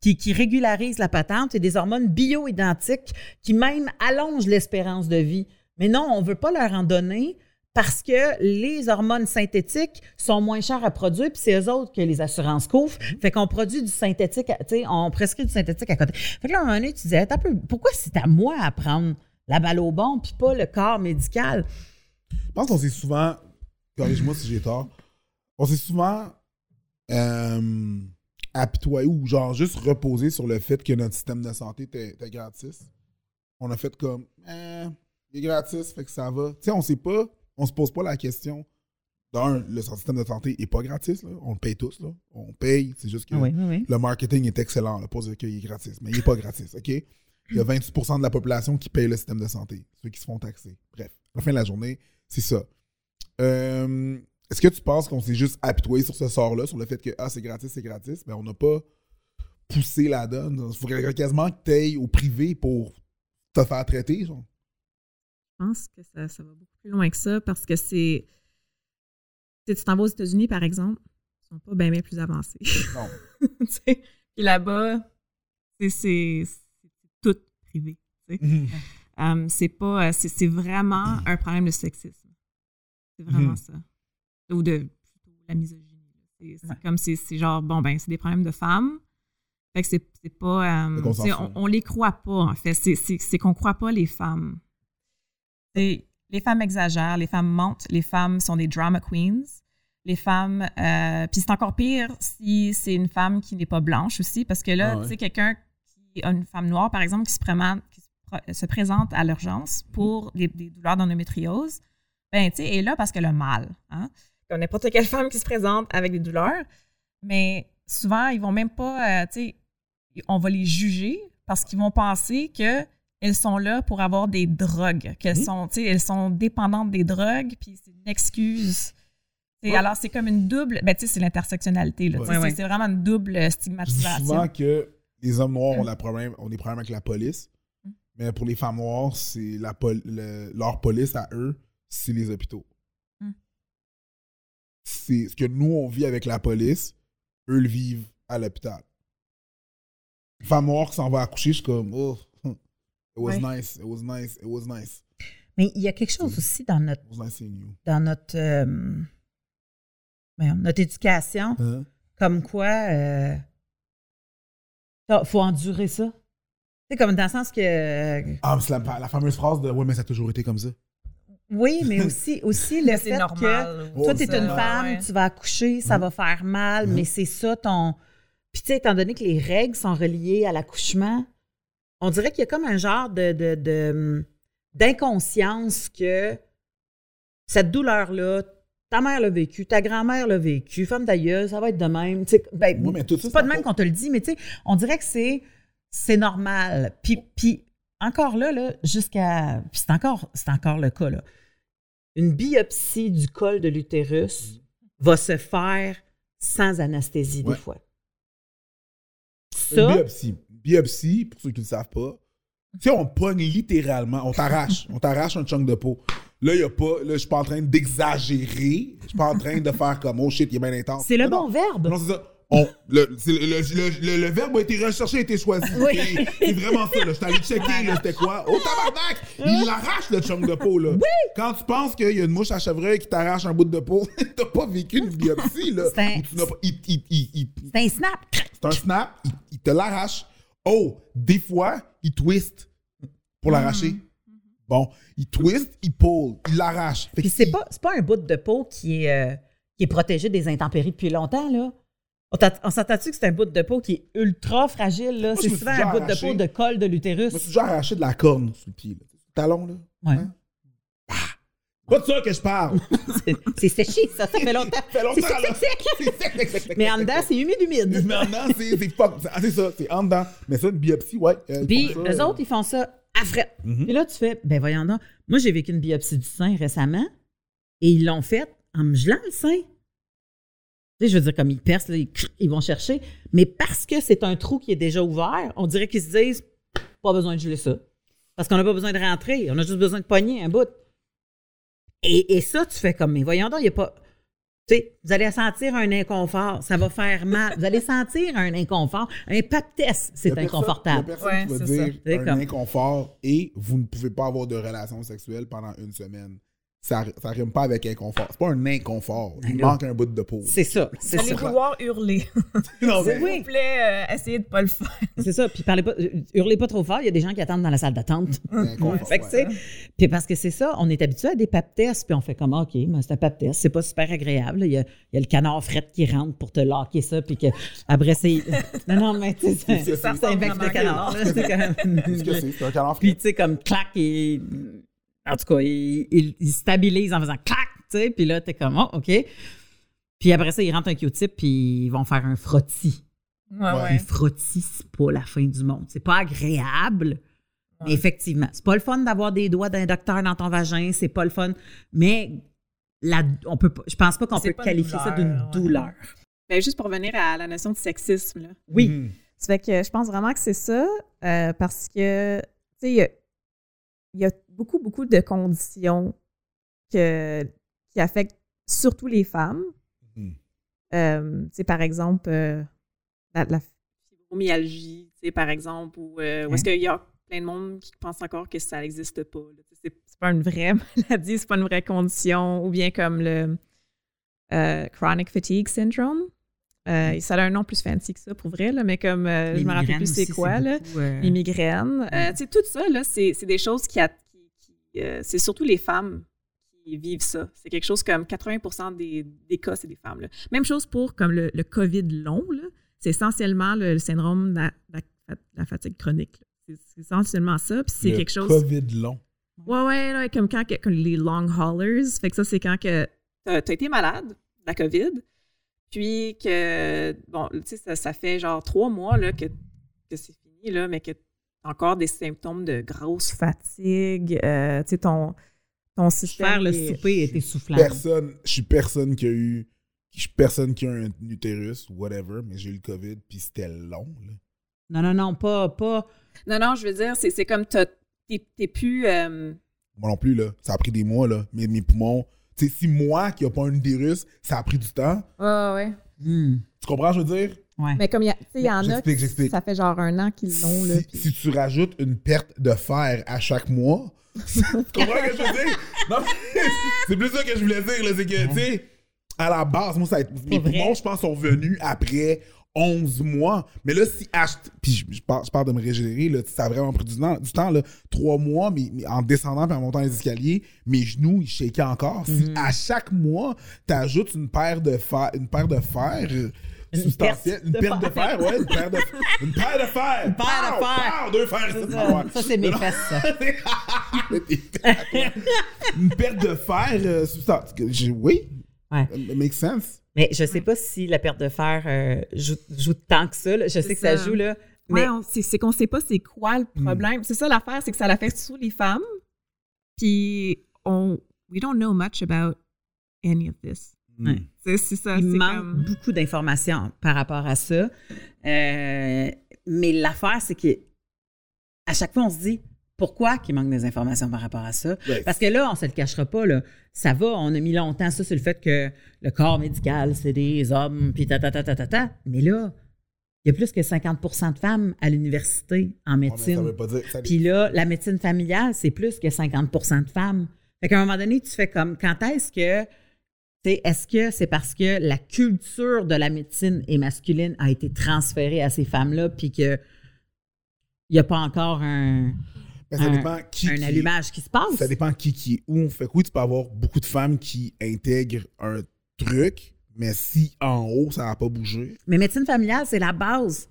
qui, qui régularisent la patente et des hormones bio-identiques qui même allongent l'espérance de vie. Mais non, on ne veut pas leur en donner parce que les hormones synthétiques sont moins chères à produire, puis c'est eux autres que les assurances couvrent. Fait qu'on produit du synthétique, tu sais, on prescrit du synthétique à côté. Fait que là, à un moment donné, tu disais, peu, pourquoi c'est à moi à prendre la balle au bon, puis pas le corps médical? Je pense qu'on s'est souvent. Corrige-moi si j'ai tort. On s'est souvent. Euh, apitoyé ou genre juste reposé sur le fait que notre système de santé était, était gratis. On a fait comme. Eh, il est gratis, fait que ça va. Tu sais, on sait pas. On se pose pas la question d'un, le système de santé est pas gratis, là. On le paye tous, là. On paye, c'est juste que Oui, oui, oui. le marketing est excellent, là, dire qu'il est gratis, mais il est pas gratis, OK? Il y a 28% de la population qui paye le système de santé, ceux qui se font taxer. Bref, à la fin de la journée, c'est ça. Euh, Est-ce que tu penses qu'on s'est juste apitoyé sur ce sort-là, sur le fait que ah, c'est gratis, c'est gratis, mais on n'a pas poussé la donne? Il faudrait quasiment que tu ailles au privé pour te faire traiter, genre? Je pense que ça, ça va beaucoup plus loin que ça parce que c'est. Tu t'en vas aux États-Unis, par exemple, ils sont pas bien, bien plus avancés. Non. Puis là-bas, c'est- tout privé. sais. Mhm. Um, c'est pas. euh, C'est vraiment un problème de sexisme. C'est vraiment Mhm. ça. Ou de plutôt la misogynie. C'est Ouais. comme c'est c'est genre, bon, ben, c'est des problèmes de femmes. Fait que c'est pas. euh, fout. on, on les croit pas, en fait. C'est qu'on croit pas les femmes. C'est- les femmes exagèrent, les femmes mentent, les femmes sont des drama queens. Les femmes. euh, Puis c'est encore pire si c'est une femme qui n'est pas blanche aussi, parce que là, Ah ouais. tu sais, quelqu'un qui a une femme noire, par exemple, qui se, présente- qui se pro- se présente à l'urgence pour des, des douleurs d'endométriose, ben, tu sais, est là parce qu'elle a mal. Hein? Comme n'importe quelle femme qui se présente avec des douleurs. Mais souvent, ils vont même pas, euh, tu sais, on va les juger parce qu'ils vont penser que elles sont là pour avoir des drogues, qu'elles Mhm. sont, elles sont dépendantes des drogues, puis c'est une excuse. Ouais. Alors, c'est comme une double, ben, tu sais, c'est l'intersectionnalité, là, Ouais, c'est- ouais. c'est vraiment une double Je dis stigmatisation. souvent que les hommes noirs ont, la problème, ont des problèmes avec la police, Mm. mais pour les femmes noires, c'est la pol- le- leur police à eux, c'est les hôpitaux. Mm. C'est ce que nous, on vit avec la police, eux le vivent à l'hôpital. Femme noire qui s'en va accoucher, je suis comme, oh, it was Ouais. nice, it was nice, it was nice, Mais il y a quelque chose aussi dans notre, nice dans notre, euh, notre éducation, Hein? comme quoi euh, il faut endurer ça. Sais, comme dans le sens que. euh, Ah, mais c'est la, la fameuse phrase de, ouais, mais ça a toujours été comme ça. Oui, mais aussi, aussi le Mais fait c'est que. normal. Oh, Toi, tu es c'est une femme, Ouais. tu vas accoucher, ça Mhm. va faire mal, mais c'est ça ton. Puis, tu sais, étant donné que les règles sont reliées à l'accouchement, on dirait qu'il y a comme un genre de, de- d'inconscience que cette douleur-là, ta mère l'a vécu, ta grand-mère l'a vécu, femme d'ailleurs, ça va être de même. Ben, Oui, mais tout ça, c'est pas de même qu'on te le dit, mais tu sais, on dirait que c'est, c'est normal. Puis, puis encore là, là jusqu'à. Puis c'est encore, c'est encore le cas, là. Une biopsie du col de l'utérus va se faire sans anesthésie, Ouais. des fois. Une biopsie. Biopsie, pour ceux qui ne le savent pas, tu sais, on pogne littéralement, on t'arrache, on t'arrache un chunk de peau. Là, il y a pas, là, je suis pas en train d'exagérer, je suis pas en train de faire comme, oh shit, il est bien intense. c'est le bon verbe. Non, c'est ça. On, le, le, le, le- verbe a été recherché, a été choisi. Oui. C'est- vraiment ça. là. Je suis allé checker, c'était quoi? Oh, tabarnak! Il l'arrache, le chunk de peau, là. Quand tu penses qu'il y a une mouche à chevreuil qui t'arrache un bout de peau, t'as pas vécu une biopsie, là. C'est un- pas- il- il- il- un snap. c'est un snap, il, il te l'arrache. Oh, des fois, il twist pour l'arracher. Bon, il twist, il pull, il l'arrache. Puis c'est il- pas, pas un bout de peau qui est, euh, qui est protégé des intempéries depuis longtemps, là. On s'entend-tu que c'est un bout de peau qui est ultra fragile, là? C'est souvent un bout de peau de col de l'utérus. Je me suis déjà arraché de la corne sur le pied. Là. Talon, là. Ouais. Hein? Pas de ça que je parle. C'est- séché, ça, ça fait longtemps. Ça fait C'est longtemps, sec, là. C'est Mais en dedans, c'est humide, humide. Mais en dedans, c'est fuck. C'est- ah, c'est ça, c'est en dedans. Mais ça, une biopsie, ouais. euh, Puis eux euh, autres, ils font ça à fret. Mhm. Puis là, tu fais, ben voyons donc. Moi, j'ai vécu une biopsie du sein récemment et ils l'ont faite en me gelant le sein. Tu sais, je veux dire, comme ils percent, là, ils, ils vont chercher. Mais parce que c'est un trou qui est déjà ouvert, on dirait qu'ils se disent, pas besoin de geler ça. Parce qu'on n'a pas besoin de rentrer, on a juste besoin de pogner un bout. Et, et ça, tu fais comme, mais voyons donc, il n'y a pas. Tu sais, vous allez sentir un inconfort, ça va faire mal. Vous allez sentir un inconfort. Un pap test, Il y c'est personne- inconfortable. Il y a personne Ouais, qui va c'est dire ça. C'est un comme- inconfort et vous ne pouvez pas avoir de relation sexuelle pendant une semaine. Ça, ça rime pas avec inconfort. C'est pas un inconfort. Il manque un bout de peau. C'est ça, c'est Vous allez ça. vouloir hurler. Non, S'il vous plaît, euh, essayez de pas le faire. C'est ça. Puis parlez pas, euh, hurlez pas trop fort. Il y a des gens qui attendent dans la salle d'attente. Fait que, ouais. puis parce que c'est ça, on est habitué à des pap tests, puis on fait comme, OK, mais c'est un pap test, c'est pas super agréable. Il y a, il y a le canard fret qui rentre pour te locker ça, puis que après, c'est. Non, non, mais tu sais, c'est C'est ça, c'est un bec de canard. c'est comme- Qu'est-ce que c'est? C'est un canard Puis, frit? tu sais, comme clac, et. En tout cas, il, il- il stabilise en faisant clac, tu sais, puis là, t'es comme, oh, OK. Puis après ça, ils rentrent un Q-tip, puis ils vont faire un frottis. Ouais. Un frottis, c'est pas la fin du monde. C'est pas agréable, mais effectivement. C'est pas le fun d'avoir des doigts d'un docteur dans ton vagin, c'est pas le fun. Mais la, on peut pas, je pense pas qu'on peut pas qualifier ça d'une douleur, ouais. douleur. Mais juste pour revenir à la notion de sexisme, là. Oui. Mhm. Ça fait que je pense vraiment que c'est ça, euh, parce que, tu sais, il y a- beaucoup, beaucoup de conditions que, qui affectent surtout les femmes. Euh, tu sais, par exemple, euh, la, la fibromyalgie, tu sais, par exemple, ou euh, est-ce qu'il y a plein de monde qui pense encore que ça n'existe pas. c'est pas une vraie maladie, c'est pas une vraie condition, ou bien comme le euh, chronic fatigue syndrome. Euh, ça a un nom plus fancy que ça, pour vrai, là, mais comme euh, je me rappelle plus c'est quoi, là. beaucoup, euh, Les migraines. Euh, sais, tout ça, là, c'est c'est des choses qui... a- qui- qui, euh, c'est surtout les femmes qui vivent ça. C'est quelque chose comme 80 des, des cas, c'est des femmes. là. Même chose pour comme le, le COVID long. là. C'est essentiellement le, le syndrome de la, de fatigue chronique. C'est c'est essentiellement ça. Puis c'est Le quelque chose... COVID long. Ouais, ouais, là, comme quand comme les long haulers. Fait que ça, c'est quand que t'as as été malade, de la COVID, puis que, bon, tu sais, ça, ça fait genre trois mois là, que, que c'est fini, là, mais que t'as encore des symptômes de grosse fatigue, euh, tu sais, ton, ton système... Faire le est- souper est essoufflant. Personne, je suis personne qui a eu. Je suis personne qui a un utérus, whatever, mais j'ai eu le COVID, puis c'était long. Là. Non, non, non, pas. pas Non, non, je veux dire, c'est c'est comme t'as- t'es t'es plus... euh, Moi non plus, là. Ça a pris des mois, là. Mais mes poumons. Tu sais, si moi qui n'ai pas un utérus, ça a pris du temps. Ouais, ouais. hmm, Tu comprends, je veux dire? ouais. Mais comme il y, en a, ça fait genre un an qu'ils l'ont, là. Si, si tu rajoutes une perte de fer à chaque mois, tu comprends ce que je veux dire? Non, mais c'est plus ça que je voulais dire, là, c'est que, tu sais, à la base, moi, ça a été- mes poumons, je pense, sont venus après 11 mois. Mais là, si puis je, je parle, je parle de me régénérer, là, ça a vraiment pris du temps, du temps là, trois mois, mais, mais en descendant et en montant les escaliers, mes genoux, ils shakaient encore. Si à chaque mois, tu ajoutes une paire de fer, une paire de fer euh, Une substantielle, une de fer. fer, ouais, une paire de, une paire de fer. Une paire de fer. deux fers. Ça, c'est mes fesses, ça. une perte de fer euh, j'ai- Oui, Ouais. makes sense. Mais je sais pas si la perte de fer euh, joue, joue tant que ça. là. Je sais que ça ça. joue, là. Mais c'est qu'on sait pas c'est quoi le problème. C'est ça l'affaire, c'est que ça l'affecte surtout les femmes. Puis on we don't know much about any of this. Ouais. C'est ça. il manque comme- beaucoup d'informations par rapport à ça. Euh, mais l'affaire, c'est que à chaque fois, on se dit pourquoi qu'il manque des informations par rapport à ça. Ouais. Parce que là, on se le cachera pas, là. Ça va, on a mis longtemps ça sur le fait que le corps médical, c'est des hommes, puis ta, ta, ta, ta, ta, ta. Mais là, il y a plus que 50% de femmes à l'université en Ouais, médecine. ça veut pas dire. Puis là, la médecine familiale, c'est plus que 50% de femmes. Fait qu'à un moment donné, tu fais comme, quand est-ce que, est-ce que c'est parce que la culture de la médecine est masculine a été transférée à ces femmes-là, puis que il n'y a pas encore un, mais ça un- dépend qui. un qui- allumage qui se passe? Ça dépend qui qui est où. Fait que oui, tu peux avoir beaucoup de femmes qui intègrent un truc, mais si en haut, ça n'a pas bougé. Mais médecine familiale, c'est la base.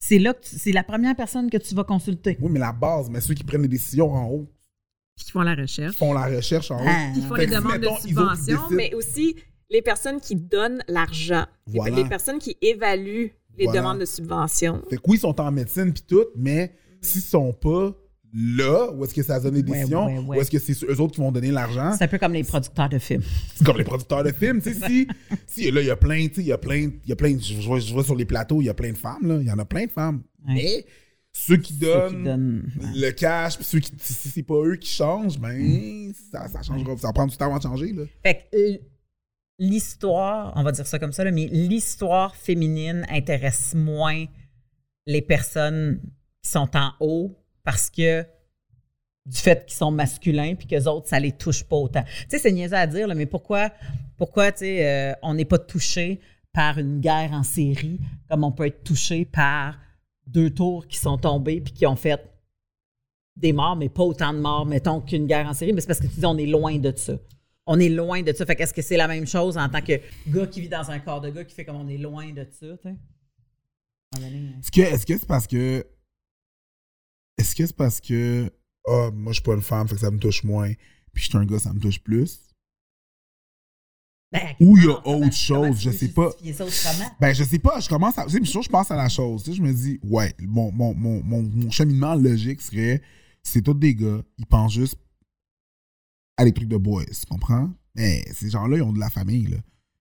C'est là que tu- c'est la première personne que tu vas consulter. Oui, mais la base, mais ceux qui prennent les décisions en haut, qui font la recherche. font la recherche en haut. Ah. Ils font Fait les demandes mettons, de subvention, mais aussi les personnes qui donnent l'argent. Les- Voilà. Les personnes qui évaluent les Voilà. demandes de subvention. Fait que oui, ils sont en médecine puis tout, mais s'ils sont pas là, où est-ce que ça donne les Ouais, décisions, ouais, ouais. où est-ce que c'est eux autres qui vont donner l'argent, C'est un peu comme les producteurs de films. c'est comme les producteurs de films, tu sais, si, si là, il y a plein, tu sais, il y a plein, il y a plein, je vois, je vois sur les plateaux, il y a plein de femmes, là, il y en a plein de femmes, mais ceux qui Ceux donnent, qui donnent- le cash, puis ceux qui, si c'est pas eux qui changent, ben, ça, ça changera, ça prend du temps avant de changer, là. Fait que l- l'histoire, on va dire ça comme ça, là, mais l'histoire féminine intéresse moins les personnes qui sont en haut parce que du fait qu'ils sont masculins puis que autres, ça les touche pas autant. Tu sais, c'est niaiseux à dire, mais pourquoi, pourquoi tu sais, euh, on n'est pas touché par une guerre en série comme on peut être touché par deux tours qui sont tombés puis qui ont fait des morts, mais pas autant de morts, mettons, qu'une guerre en série, mais c'est parce que tu dis on est loin de ça. On est loin de ça. Fait qu'est-ce que c'est la même chose en tant que gars qui vit dans un corps de gars qui fait comme on est loin de ça, tu sais? Donné, Est-ce que est-ce que c'est parce que est-ce que c'est parce que ah moi je suis pas une femme fait que ça me touche moins puis je suis un gars ça me touche plus? Ben, Ou il y a autre chose, je sais pas. Ben, je sais pas, je commence à. Tu sais, je je pense à la chose. Tu sais, je me dis, ouais, mon, mon, mon, mon, mon cheminement logique serait c'est tous des gars, ils pensent juste à des trucs de boys, tu comprends? Mais ces gens-là, ils ont de la famille, là.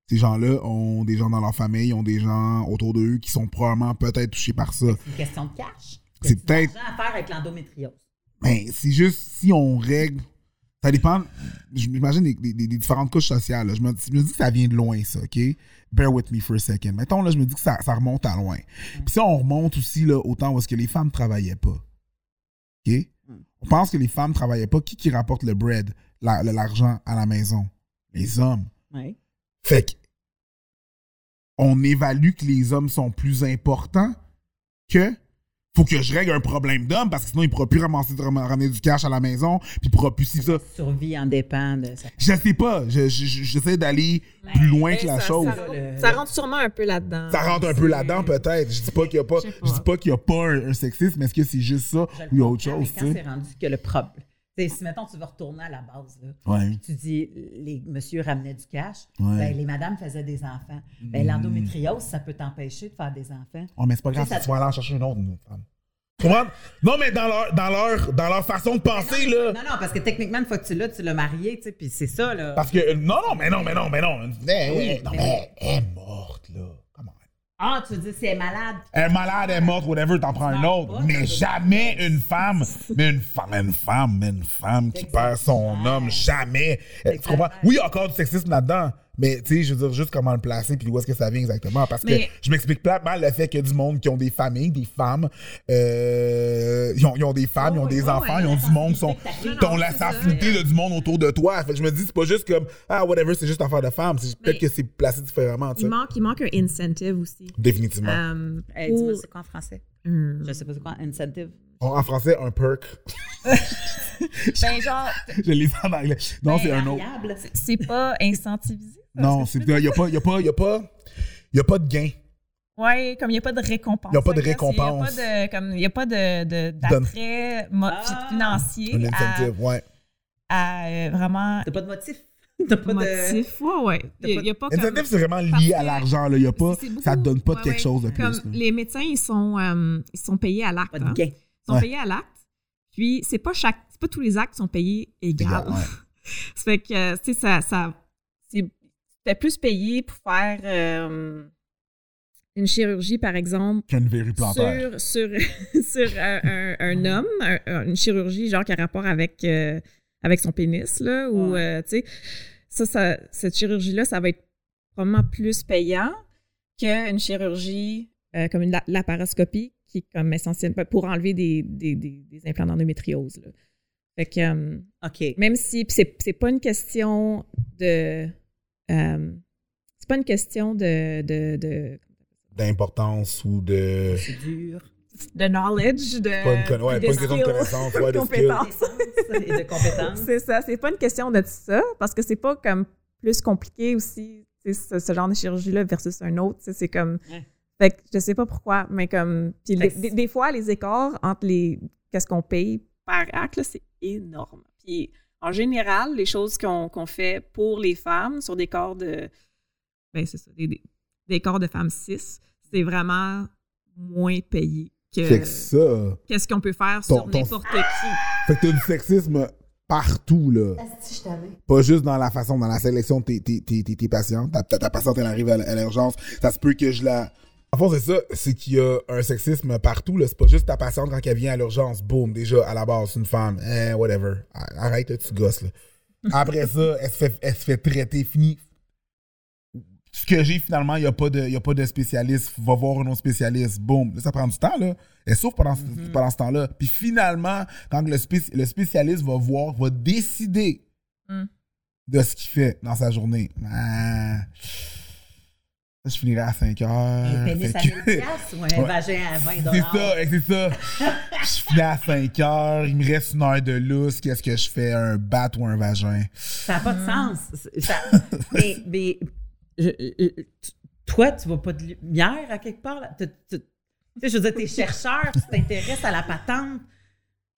Ces gens-là ont des gens dans leur famille, ils ont des gens autour d'eux qui sont probablement peut-être touchés par ça. C'est une question de cash. C'est peut-être- à faire avec l'endométriose. Mais c'est juste si on règle. Ça dépend. J'imagine des, des- des différentes couches sociales. là. Je, me, je me dis que ça vient de loin, ça, OK? Bear with me for a second. Mettons, là, je me dis que ça, ça remonte à loin. Puis si on remonte aussi, là, autant où est-ce que les femmes travaillaient pas. OK? On pense que les femmes travaillaient pas. Qui qui rapporte le bread, la- l'argent à la maison? Les hommes. Oui. Fait que on évalue que les hommes sont plus importants que faut que je règle un problème d'homme parce que sinon il pourra plus ramasser ram- ramener du cash à la maison puis il pourra plus si ça. Survie en dépend de ça. Je sais pas, je- je- je- j'essaie d'aller plus loin que la ça, chose. Ça, Ça, Le- ça rentre sûrement un peu là-dedans. rentre un peu là-dedans peut-être. Je dis pas qu'il y a pas, Je dis pas. qu'il y a pas un, un sexisme, mais est-ce que c'est juste ça Je ou il y a autre mais chose, tu quand sais? c'est rendu que le problème. Si, mettons, tu veux retourner à la base, là, Ouais. tu dis, les monsieur ramenaient du cash, Ouais. Mm. ben, les madames faisaient des enfants. Ben, L'endométriose, ça peut t'empêcher de faire des enfants. Oh, mais c'est pas grave, sais, tu vas aller en chercher une autre, une autre femme. Tu comprends? Non, mais dans leur, dans leur, dans leur façon de penser, là. Non, non, parce que techniquement, une fois que tu l'as, tu l'as marié, tu sais, puis c'est ça, là. Parce que, non, non, mais non, mais non, mais non. Mais, Oui, non, mais- mais elle est morte. Ah, tu dire, c'est malade. Elle est malade, elle est morte, whatever, t'en prends meurs autre. Mais jamais une femme, mais une femme, une femme, mais une femme qui perd son homme, jamais. Tu comprends? Oui, encore du sexisme là-dedans. Mais, tu sais, je veux dire, juste comment le placer, puis où est-ce que ça vient exactement. Parce que je m'explique pas mal le fait qu'il y a du monde qui ont des familles, des femmes, euh, ils, ont, ils ont des femmes, ils ont des enfants, ils ont du monde, sont, t'as la sensibilité là, du monde autour de toi. Fait que je me dis, c'est pas juste comme, ah, whatever, c'est juste affaire de femme. Peut-être que c'est placé différemment, tu Il sais. manque, il manque un incentive aussi. Définitivement. Euh, Hey, dis-moi, pour- c'est quoi en français? Hmm. Je sais pas c'est quoi, incentive? En en français, un perk. Ben, genre, Je l'ai en anglais. Non, c'est un autre. C'est pas incentivisé. Non, c'est il y a pas il y a pas il y a pas il y a pas de gain. Ouais, comme il n'y a pas de récompense. Il y a pas de récompense. Il n'y a pas de, comme, il y a pas de, de- d'attrait Ah. financier Un à, incentive, ouais. à, euh, vraiment T'as pas de motif. T'as pas de. motif. Ouais, ouais. Il y a- pas Incentive, c'est vraiment lié à l'argent. Là. Il y a pas, beaucoup- ça te donne pas de ouais, quelque ouais. chose de plus. Comme les médecins, ils sont, euh, ils sont payés à l'acte. Pas de hein. Ils sont Ouais. payés à l'acte. Puis, c'est pas chaque, c'est pas tous les actes qui sont payés égal. Égal, ouais. ça fait que, tu sais, ça, c'était plus payé pour faire euh, une chirurgie, par exemple, Qu'une sur, sur, sur un, un- un homme, un- un- une chirurgie genre qui a rapport avec, euh, avec son pénis, là, ou, Ouais. euh, tu sais, ça, ça, cette chirurgie-là, ça va être probablement plus payant qu'une chirurgie comme une la- laparoscopie qui est comme essentielle pour enlever des, des, des, des implants d'endométriose. là. Fait que, OK. même si c'est pas une question de. Euh, c'est pas une question de, de, de, D'importance ou de. C'est dur. de knowledge, de. Pas une, con- ouais, de pas une question de connaissance, ouais, de skill. compétence. Connaissance et de compétences. C'est ça, c'est pas une question de ça, parce que c'est pas comme plus compliqué aussi, ce, ce genre de chirurgie-là versus un autre. C'est comme. Ouais. Fait que je sais pas pourquoi, mais comme. puis des, que des- des fois, les écarts entre les. Qu'est-ce qu'on paye par acte, là, c'est énorme. Puis en général, les choses qu'on qu'on fait pour les femmes sur des corps de. Ben, c'est ça, des, des, des corps de femmes cis, c'est vraiment moins payé que. que ça. Qu'est-ce qu'on peut faire Ton- sur ton- n'importe qui. Fait que t'as du sexisme partout, là. je. Pas juste dans la façon, dans la sélection de tes, tes, tes, tes, patients. Ta, ta, ta patiente, elle arrive à l'urgence. Ça se peut que je la. En fond, c'est ça, c'est qu'il y a un sexisme partout. C'est pas juste ta patiente quand elle vient à l'urgence. Boum, déjà, à la base, c'est une femme. Eh, whatever. Arrête, là, tu gosses, là. Après ça, elle se fait, elle se fait traiter. Fini. Ce que j'ai, finalement, il n'y a, pas de- y a pas de spécialiste. Va voir un autre spécialiste. Boum. Là, ça prend du temps, là. Elle souffre pendant, ce- pendant ce temps-là. Puis finalement, quand le, spéci- le spécialiste va voir, va décider Mm. de ce qu'il fait dans sa journée. Ah. Là, je finirai à 5 heures. Un pénis à Fait 1000 que- piastres ou un vagin à 20 C'est ça, c'est ça. je finis à 5 heures, il me reste une heure de lousse. Qu'est-ce que je fais? Un bat ou un vagin? Ça n'a pas de sens. Ça- mais mais je- je- tu- toi, tu vois pas de lumière à quelque part? là? Tu, tu- tu sais, je veux dire, t'es chercheur, tu t'intéresses à la patente.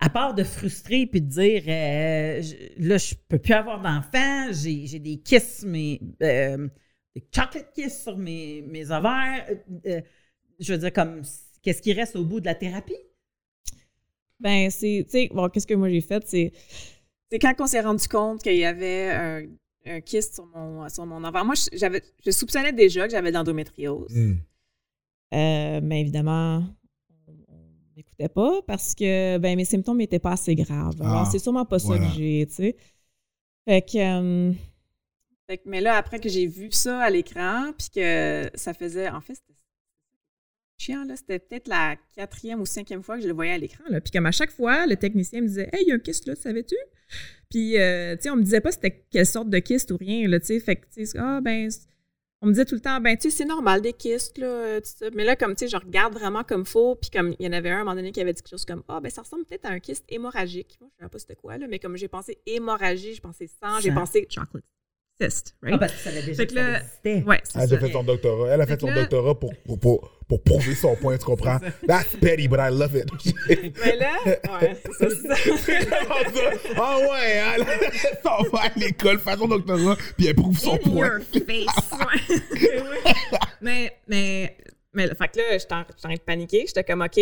à part de frustrer puis de dire euh, je- là, je peux plus avoir d'enfants, j'ai j'ai des kisses, mais euh, des chocolate kisses sur mes, mes ovaires. euh, euh, je veux dire, comme, qu'est-ce qui reste au bout de la thérapie? Ben, c'est, tu sais, bon, qu'est-ce que moi j'ai fait, c'est, c'est quand on s'est rendu compte qu'il y avait un, un kyste sur mon, sur mon ovaire. Moi, je- j'avais, je soupçonnais déjà que j'avais de l'endométriose. Euh, mais évidemment, on n'écoutait pas parce que ben, mes symptômes n'étaient pas assez graves. Alors, Ah, c'est sûrement pas ça que j'ai, tu sais. Fait que, euh, fait que- mais là, après que j'ai vu ça à l'écran, puis que ça faisait, en fait, c'était chiant, là. C'était peut-être la quatrième ou cinquième fois que je le voyais à l'écran, là. Puis comme à chaque fois, le technicien me disait « Hey, il y a un kyste là, savais-tu? » Puis, euh, tu sais, on me disait pas c'était quelle sorte de kyste ou rien, là, tu sais. Fait que, tu sais, ah, ben, on me disait tout le temps, ben, tu sais, c'est normal, des kystes, là, euh, tout ça. Mais là, comme, tu sais, je regarde vraiment comme faux, puis comme, il y en avait un, à un moment donné, qui avait dit quelque chose comme, ah, ben, ça ressemble peut-être à un kyste hémorragique. Moi, je ne sais pas c'était quoi, là, mais comme j'ai pensé hémorragie, j'ai pensé sang, j'ai pensé chocolate Ah, parce que ça avait déjà Fait que que ça là- existait. ouais, Elle a déjà fait son doctorat. Elle a fait son là- doctorat pour, pour, pour, pour prouver son point, tu comprends? That's petty, but I love it. Mais là, ouais, c'est ça, c'est ça. ah ouais, elle s'en va à l'école, fait son doctorat, puis elle prouve son In point. your face. Ouais. Mais, mais, mais, fait que là, j'étais en, j'étais en train de paniquer. J'étais comme, OK.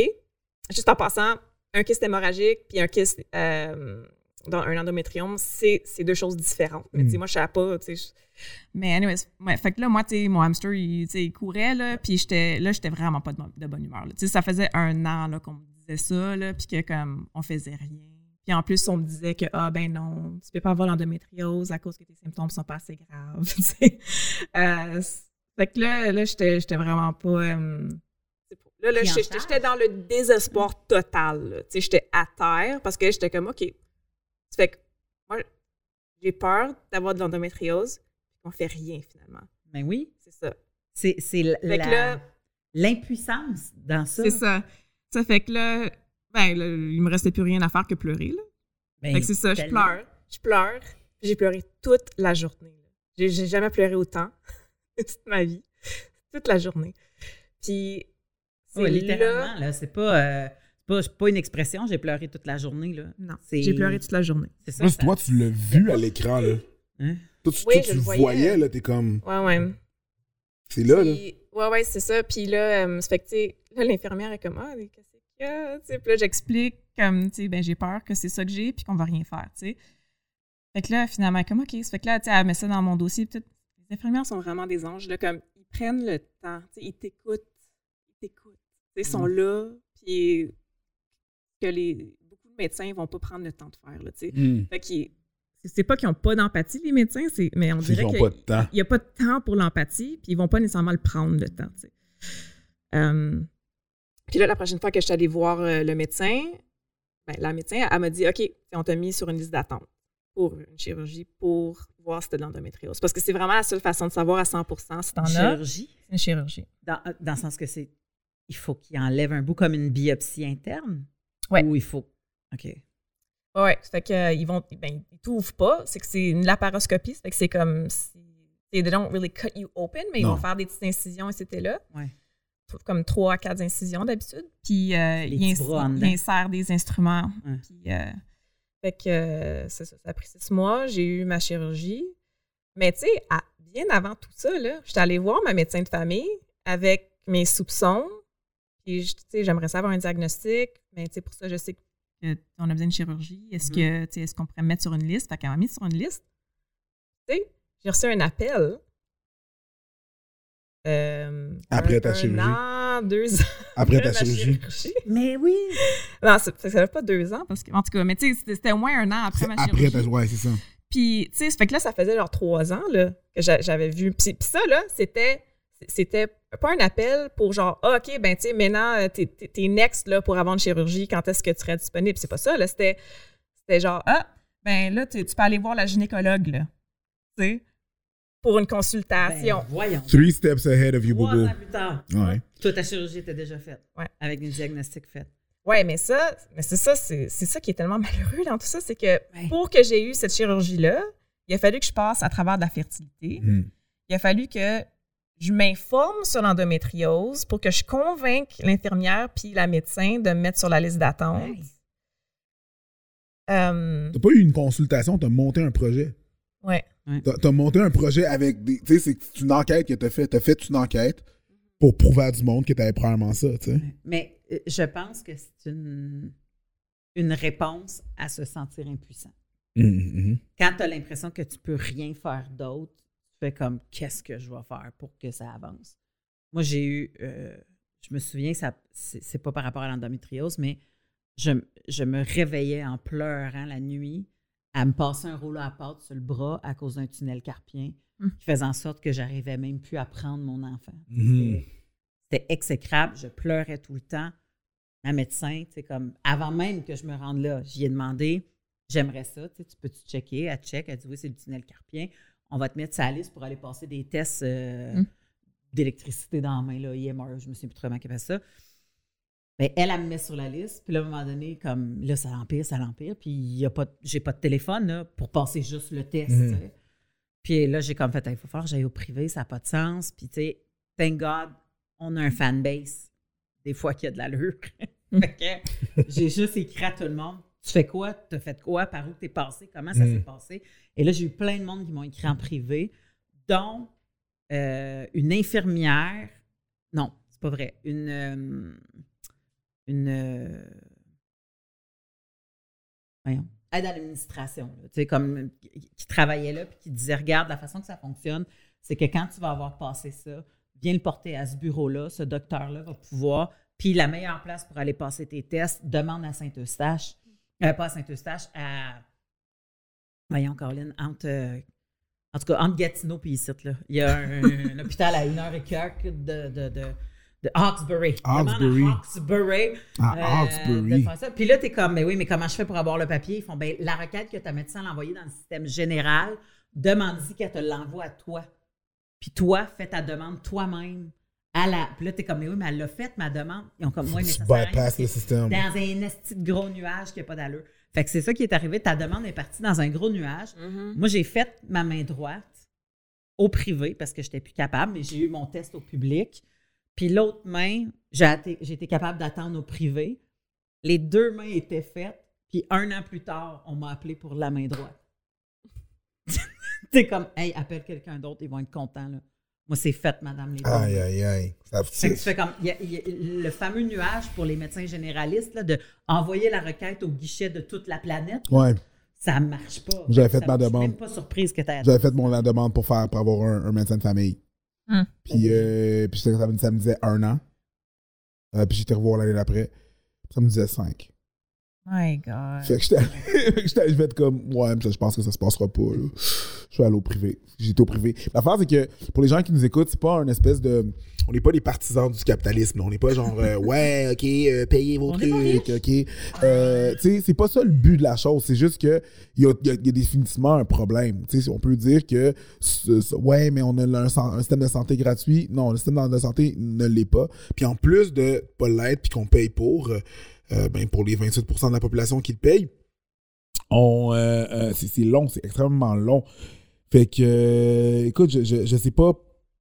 Juste en passant, un kyste hémorragique puis un kyste euh, dans un endométrium, c'est c'est deux choses différentes. Mais tu sais, moi, je savais pas, tu sais. je- Mais anyways, ouais, fait que là, moi, tu sais, mon hamster, il, courait, là, puis j'étais, là, j'étais vraiment pas de, bon- de bonne humeur. là. Tu sais, ça faisait un an, là, qu'on me disait ça, là, puis que, comme, on faisait rien. Puis en plus, on me disait que, ah, ben non, tu peux pas avoir l'endométriose à cause que tes symptômes sont pas assez graves, tu sais. Euh, fait que là, là, j'étais j'étais vraiment pas... euh, Là, là j'étais dans le désespoir total. là. Tu sais, j'étais à terre parce que j'étais comme, OK. Ça fait que moi, j'ai peur d'avoir de l'endométriose. On fait rien, finalement. Ben oui. C'est ça. C'est c'est l'impuissance dans ça. C'est ça. Ça fait que là, ben, là, il me restait plus rien à faire que pleurer, là. Ben, Fait que c'est ça, je pleure. Je pleure. Puis J'ai pleuré toute la journée. là. J'ai j'ai jamais pleuré autant toute ma vie. Toute la journée. Puis, c'est Ouais, là... littéralement, là, c'est pas, euh, c'est pas, c'est pas une expression, j'ai pleuré toute la journée, là. Non, C'est- j'ai pleuré toute la journée. C'est ça. Moi, ça- toi, tu l'as vu à l'écran, là. Hein? Toi, tu, Oui, toi, je tu le le voyais. voyais, là, t'es comme... Ouais, ouais. C'est là, là. Ouais, ouais, c'est ça. Puis là, euh, ça fait que, là, l'infirmière est comme, ah, mais qu'est-ce qu'il y a? Tu sais, Puis là, j'explique, comme, tu sais, ben, j'ai peur que c'est ça que j'ai, puis qu'on va rien faire, tu sais. Fait que là, finalement, comme, OK. Ça fait que là, tu sais, elle met ça dans mon dossier. Puis. Les infirmières sont vraiment des anges, là, comme, ils prennent le temps, tu sais, ils t'écoutent. Ils t'écoutent. Ils sont là, puis que les, beaucoup de médecins ils vont pas prendre le temps de faire, là, tu sais. Fait qu'ils- c'est- pas qu'ils ont pas d'empathie, les médecins, c'est, mais on C'est dirait qu'ils qu'il ont pas de temps. n'y a pas de temps pour l'empathie, puis ils vont pas nécessairement le prendre, le temps. tu. Euh, puis là, la prochaine fois que je suis allée voir euh, le médecin, ben, la médecin, elle m'a dit OK, on t'a mis sur une liste d'attente pour une chirurgie pour voir si t'as de l'endométriose. Parce que c'est vraiment la seule façon de savoir à 100% si t'en as. Chirurgie, C'est une chirurgie. dans, dans le sens que c'est. Il faut qu'il enlève un bout comme une biopsie interne? Ouais. Ou il faut. OK. Oui, fait que euh, ils vont ben, ils t'ouvrent pas, c'est que c'est une laparoscopie, fait que c'est comme si they don't really cut you open, mais ils vont faire des petites incisions et là. Ouais. Comme trois à quatre incisions d'habitude. Puis euh, ils, insèrent des instruments. Ouais. Puis euh, fait que c'est ça, ça a pris six mois, j'ai eu ma chirurgie. Mais tu sais, bien avant tout ça, là, j'étais allée voir ma médecin de famille avec mes soupçons. Puis je- tu sais, j'aimerais savoir un diagnostic, mais tu sais, pour ça, je sais que on a besoin de chirurgie. Est-ce que tu sais, est-ce qu'on pourrait me mettre sur une liste? Fait qu'elle m'a mis sur une liste. Tu sais, j'ai reçu un appel. euh, Après un- ta un chirurgie. an, deux ans. Après ta chirurgie. Mais oui. Non, ça ça fait pas deux ans, parce que, en tout cas, mais tu sais, c'était- au moins un an après ma Après chirurgie. ta... Ouais, c'est ça. Puis, tu sais, ça fait que là, ça faisait genre trois ans là, que j'a- j'avais vu. Puis, puis ça, là, c'était c'était pas un appel pour genre, ah, OK, ben, tu sais, maintenant, euh, t'es next là, pour avoir une chirurgie, quand est-ce que tu serais disponible? C'est pas ça, là. C'était c'était genre, ah, ben là, tu peux aller voir la gynécologue, là. Tu sais, pour une consultation. Ben, voyons. Three steps ahead of you, Trois bobo. ans plus tard. Ouais. Toi, ta chirurgie était déjà faite. Ouais. Avec des diagnostics faits. Ouais, mais ça, mais c'est ça, c'est c'est ça qui est tellement malheureux dans tout ça, c'est que Ouais. pour que j'ai eu cette chirurgie-là, il a fallu que je passe à travers de la fertilité. Hmm. il a fallu que je m'informe sur l'endométriose pour que je convainque l'infirmière puis la médecin de me mettre sur la liste d'attente. Hey. Euh, T'as pas eu une consultation, t'as monté un projet. ouais. T'as as monté un projet avec des. Tu sais, c'est une enquête que t'as fait. T'as fait une enquête pour prouver à du monde que t'avais probablement ça, tu sais. Mais euh, je pense que c'est une, une réponse à se sentir impuissant. Mhm, Quand tu as l'impression que tu peux rien faire d'autre, fais comme qu'est-ce que je vais faire pour que ça avance? Moi, j'ai eu, euh, je me souviens, ça c'est c'est pas par rapport à l'endométriose, mais je, je me réveillais en pleurant la nuit à me passer un rouleau à pâte sur le bras à cause d'un tunnel carpien Mm. qui faisait en sorte que j'arrivais même plus à prendre mon enfant. Mhm. C'était- C'était exécrable, je pleurais tout le temps. Ma médecin, tu sais, comme avant même que je me rende là, j'y ai demandé, j'aimerais ça, tu sais, tu peux-tu checker? Elle check, elle dit oui, c'est le tunnel carpien. On va te mettre sur la liste pour aller passer des tests euh, Mm. d'électricité dans la main, là, IMR, je me souviens plus trop comment elle fait ça. Ben, elle, elle me met sur la liste, puis là, à un moment donné, comme là, ça l'empire, ça l'empire, puis il y a pas, j'ai pas de téléphone là, pour passer juste le test. Tu sais. Puis là, j'ai comme fait, il faut faire, j'aille au privé, ça n'a pas de sens. Puis tu sais, thank God, on a un fanbase, des fois qu'il y a de l'allure. que j'ai juste écrit à tout le monde, tu fais quoi, tu as fait quoi, par où t'es passé, comment ça s'est passé? Et là, j'ai eu plein de monde qui m'ont écrit en privé, dont euh, une infirmière, non, c'est pas vrai, une, euh, une, euh, voyons, aide à l'administration, tu sais, comme qui, qui travaillait là, puis qui disait, regarde, la façon que ça fonctionne, c'est que quand tu vas avoir passé ça, viens le porter à ce bureau-là, ce docteur-là va pouvoir, puis la meilleure place pour aller passer tes tests, demande à Saint-Eustache, euh, pas à Saint-Eustache, à, voyons, Caroline, entre, euh, en tout cas, entre Gatineau puis ici, là. Il y a un, un hôpital à une heure et quelques de, de, de, de Hawkesbury. Hawkesbury. Hawkesbury. Ah, Hawkesbury. Puis là, tu es comme, mais oui, mais comment je fais pour avoir le papier? Ils font, ben la requête que ta médecin l'a envoyée dans le système général, demande-y qu'elle te l'envoie à toi. Puis toi, fais ta demande toi-même. À la... Puis là, tu es comme, mais oui, mais elle l'a faite, ma demande. Ils ont comme, oui, mais ça le système. dans un esti de gros nuage qui n'a pas d'allure. Fait que c'est ça qui est arrivé. Ta demande est partie dans un gros nuage. Moi, j'ai fait ma main droite au privé parce que je n'étais plus capable, mais j'ai eu mon test au public. Puis l'autre main, j'ai été, capable d'attendre au privé. Les deux mains étaient faites. Puis un an plus tard, on m'a appelé pour la main droite. C'est comme, hey, appelle quelqu'un d'autre, ils vont être contents. Là. Moi, c'est fait, madame les Aïe, aïe, aïe. Ça- Fait que tu fais comme il y a- il y a le fameux nuage pour les médecins généralistes là, de envoyer la requête au guichet de toute la planète. Ouais. Ça marche pas. J'avais fait Ça- ma Je suis demande. même pas surprise que tu aies J'avais fait mon la demande pour faire pour avoir un, un médecin de famille. Hmm. Puis, euh, puis ça, me- ça me disait un an. Euh, puis j'étais revoir l'année d'après. Ça me disait cinq. My God. Fait que j'étais allé- fait que j'étais allé fait comme ouais, mais ça, je pense que ça se passera pas. là. Je suis allé au privé. J'étais au privé. L'affaire, c'est que pour les gens qui nous écoutent, c'est pas un espèce de. On n'est pas des partisans du capitalisme. On n'est pas genre euh, ouais, ok, euh, payez vos On trucs, ok. Euh, tu sais, c'est pas ça le but de la chose. C'est juste que il y a, y a- il y a définitivement un problème. Tu sais, on peut dire que ce- ce- ouais, mais on a un, un système de santé gratuit. Non, le système de santé ne l'est pas. Puis en plus de pas l'être, puis qu'on paye pour. ben, pour les 28% de la population qui le paye, on, euh, euh, c'est long, c'est extrêmement long. Fait que, euh, écoute, je, je, je sais pas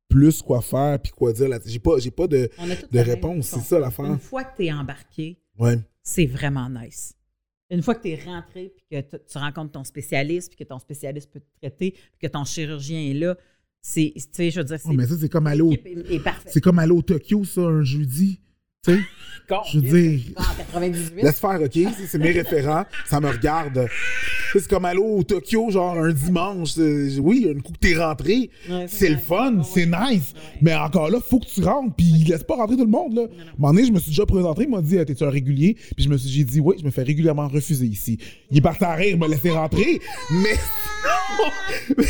plus quoi faire puis quoi dire J'ai pas, j'ai pas de. De réponse, c'est ça, l'affaire. Une fois que tu es embarqué, Ouais. c'est vraiment nice. Une fois que tu es rentré, puis que tu rencontres ton spécialiste, puis que ton spécialiste peut te traiter, puis que ton chirurgien est là, c'est, tu sais, je veux dire, c'est. Oh, mais ça, c'est comme aller au, c'est comme aller au Tokyo, ça, un jeudi. Tu sais, je veux dire. 98. Laisse faire, OK? C'est- mes référents. Ça me regarde. C'est comme aller au Tokyo, genre un dimanche. Oui, un coup que t'es rentré, Ouais, c'est le fun, Ouais, c'est nice. Ouais. Mais encore là, faut que tu rentres, puis il laisse pas rentrer tout le monde, là. À un moment donné, je me suis déjà présenté, il m'a dit, t'es-tu un régulier? Puis je me suis, j'ai dit, oui, je me fais régulièrement refuser ici. Il est parti à rire, il m'a laissé rentrer, mais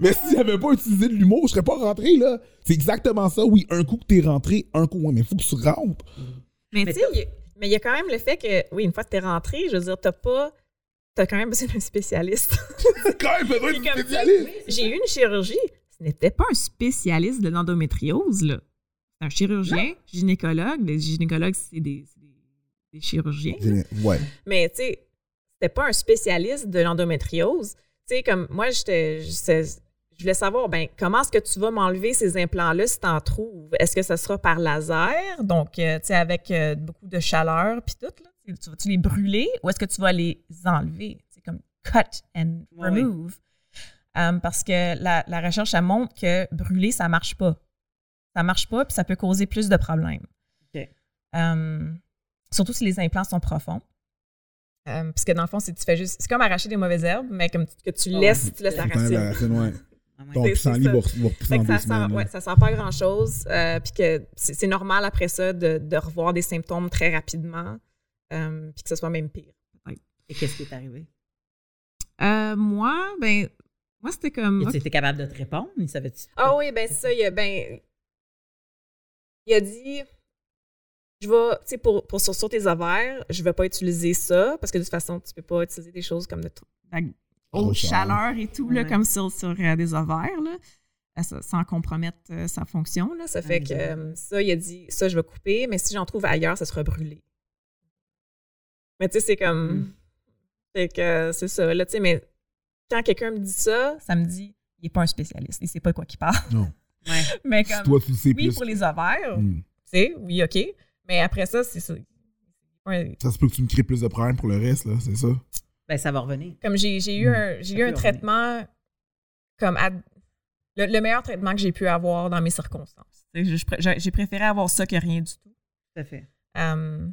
mais si j'avais pas utilisé de l'humour, je serais pas rentré, là. C'est exactement ça, oui, un coup que t'es rentré, un coup, ouais, mais faut que tu rentres. Mais, Mais tu sais, il y a- mais il y a quand même le fait que, oui, une fois que t'es rentré, je veux dire, t'as pas. T'as quand même besoin d'un spécialiste. Quand même besoin comme spécialiste. J'ai eu une chirurgie. Ce n'était pas un spécialiste de l'endométriose, là. C'est un chirurgien, gynécologue. Les gynécologues, c'est des, c'est des- des chirurgiens. Ouais. Mais, tu sais, c'était pas un spécialiste de l'endométriose. Tu sais, comme moi, j'étais. Je voulais savoir, ben, comment est-ce que tu vas m'enlever ces implants-là si tu en trouves? Est-ce que ce sera par laser? Donc, euh, tu sais, avec euh, beaucoup de chaleur, puis tout, là. tu vas-tu les brûler ou est-ce que tu vas les enlever? C'est comme cut and remove. Euh, parce que la, la recherche, ça montre que brûler, ça marche pas. Ça marche pas, puis ça peut causer plus de problèmes. Surtout si les implants sont profonds. Euh, parce que dans le fond, c'est tu fais juste. C'est comme arracher des mauvaises herbes, mais comme tu- que tu Oh, laisses, tu laisses la Ah ouais. Ton pissenlit va, repousser deux semaines. ouais, ça sert pas à grand chose. puis que c'est normal après ça de, de revoir des symptômes très rapidement. euh, puis que ce soit même pire. Et qu'est-ce qui est arrivé? Euh, moi, ben, moi, c'était comme. Tu étais capable de te répondre? Il savait-tu? Ah oui, ben c'est ça, il a, ben, il a dit, je vais, tu sais, pour, pour sur, sur tes ovaires, je vais pas utiliser ça, parce que de toute façon, tu peux pas utiliser des choses comme de haute chaleur. et tout, là, comme sur, sur euh, des ovaires, là, ça- sans compromettre euh, sa fonction. Là. Ça fait que euh, ça, il a dit, ça, je vais couper, mais si j'en trouve ailleurs, ça sera brûlé. Mais tu sais, c'est comme. Mm. Fait que c'est ça, là, tu sais, mais quand quelqu'un me dit ça, ça me dit, il n'est pas un spécialiste, il sait pas de quoi il parle. Non. Ouais. Mais comme. toi, tu sais Oui, plus. pour les ovaires, Hmm. tu sais, oui, OK. Mais après ça, c'est ça. Ouais. Ça se peut que tu me crées plus de problèmes pour le reste, là, c'est ça? Ben, ça va revenir. Comme j'ai j'ai eu Mm. un, j'ai eu un traitement comme à- le, le meilleur traitement que j'ai pu avoir dans mes circonstances. Je- je J'ai j'ai préféré avoir ça que rien du tout. Tout à fait. Euh,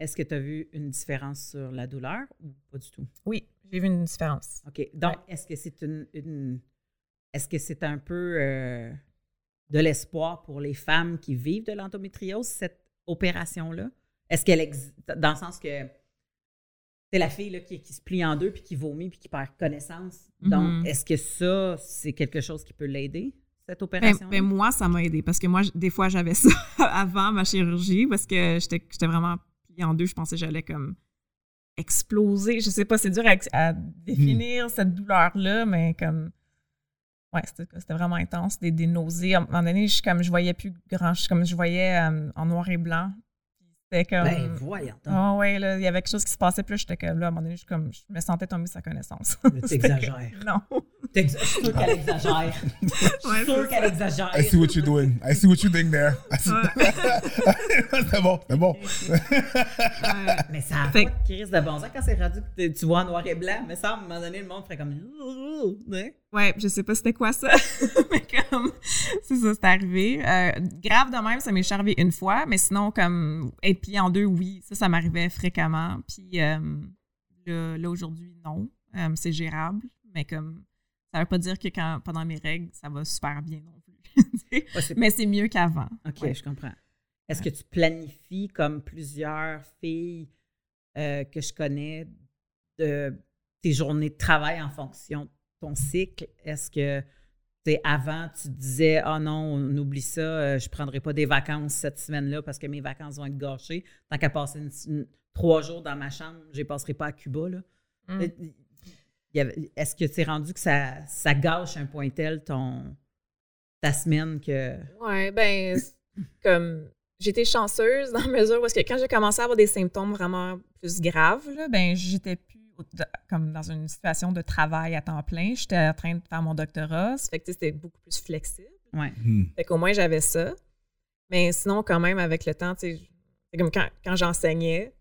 Est-ce que tu as vu une différence sur la douleur ou pas du tout? oui, j'ai vu une différence. OK. Donc, est-ce que c'est une, une- est-ce que c'est un peu euh, de l'espoir pour les femmes qui vivent de l'endométriose, cette opération-là? Est-ce qu'elle existe dans le sens que c'est la fille là, qui, qui se plie en deux puis qui vomit puis qui perd connaissance. Donc, Mhm. est-ce que ça, c'est quelque chose qui peut l'aider, cette Ben, opération? ben, moi, ça m'a aidé parce que moi, des fois, j'avais ça avant ma chirurgie parce que j'étais vraiment pliée en deux. Je pensais que j'allais comme exploser. Je sais pas, c'est dur à, définir cette douleur-là, mais comme. Ouais, c'était c'était vraiment intense, des, des nausées. À un moment donné, je, comme, je voyais plus grand, je, comme je voyais euh, en noir et blanc. C'était comme. Ben, voyons donc. Ah ouais, là, il y avait quelque chose qui se passait, là, j'étais comme là, à un moment donné, je, comme, je me sentais tomber sa connaissance. Mais t'exagères. non. Je suis sûre qu'elle exagère. Je suis sûre qu'elle exagère. I see what you're doing. I see what you're doing there. C'est bon, c'est bon. Ouais. Mais ça a Fait pas de crise de bon sens quand c'est rendu que tu- tu vois en noir et blanc. Mais ça, à un moment donné, le monde ferait comme. Ouais. Je sais pas c'était quoi ça. mais comme, c'est ça, c'est arrivé. Euh, grave de même, ça m'est arrivé une fois, mais sinon, comme être plié en deux, oui, ça, ça m'arrivait fréquemment. Puis euh, là, là, aujourd'hui, non. Euh, c'est gérable, mais comme, ça veut pas dire que quand, pendant mes règles, ça va super bien non plus. Ouais, mais c'est mieux qu'avant. OK, Ouais. je comprends. Est-ce que tu planifies, comme plusieurs filles euh, que je connais, de tes journées de travail en fonction de ton cycle? Est-ce que, tu avant, tu disais, ah non, on oublie ça, euh, je ne prendrai pas des vacances cette semaine-là parce que mes vacances vont être gâchées. Tant qu'à passer une- une- trois jours dans ma chambre, je ne passerai pas à Cuba, là. Mm. Avait- Est-ce que c'est rendu que ça, ça gâche un point tel ton, ta semaine que. Ouais, ben, comme j'étais chanceuse dans la mesure où que quand j'ai commencé à avoir des symptômes vraiment plus graves, là, ben j'étais plus comme dans une situation de travail à temps plein. J'étais en train de faire mon doctorat, ça fait que c'était beaucoup plus flexible. Ouais. Hmm. Fait qu'au moins j'avais ça. Mais sinon, quand même, avec le temps, tu sais, comme quand, quand j'enseignais,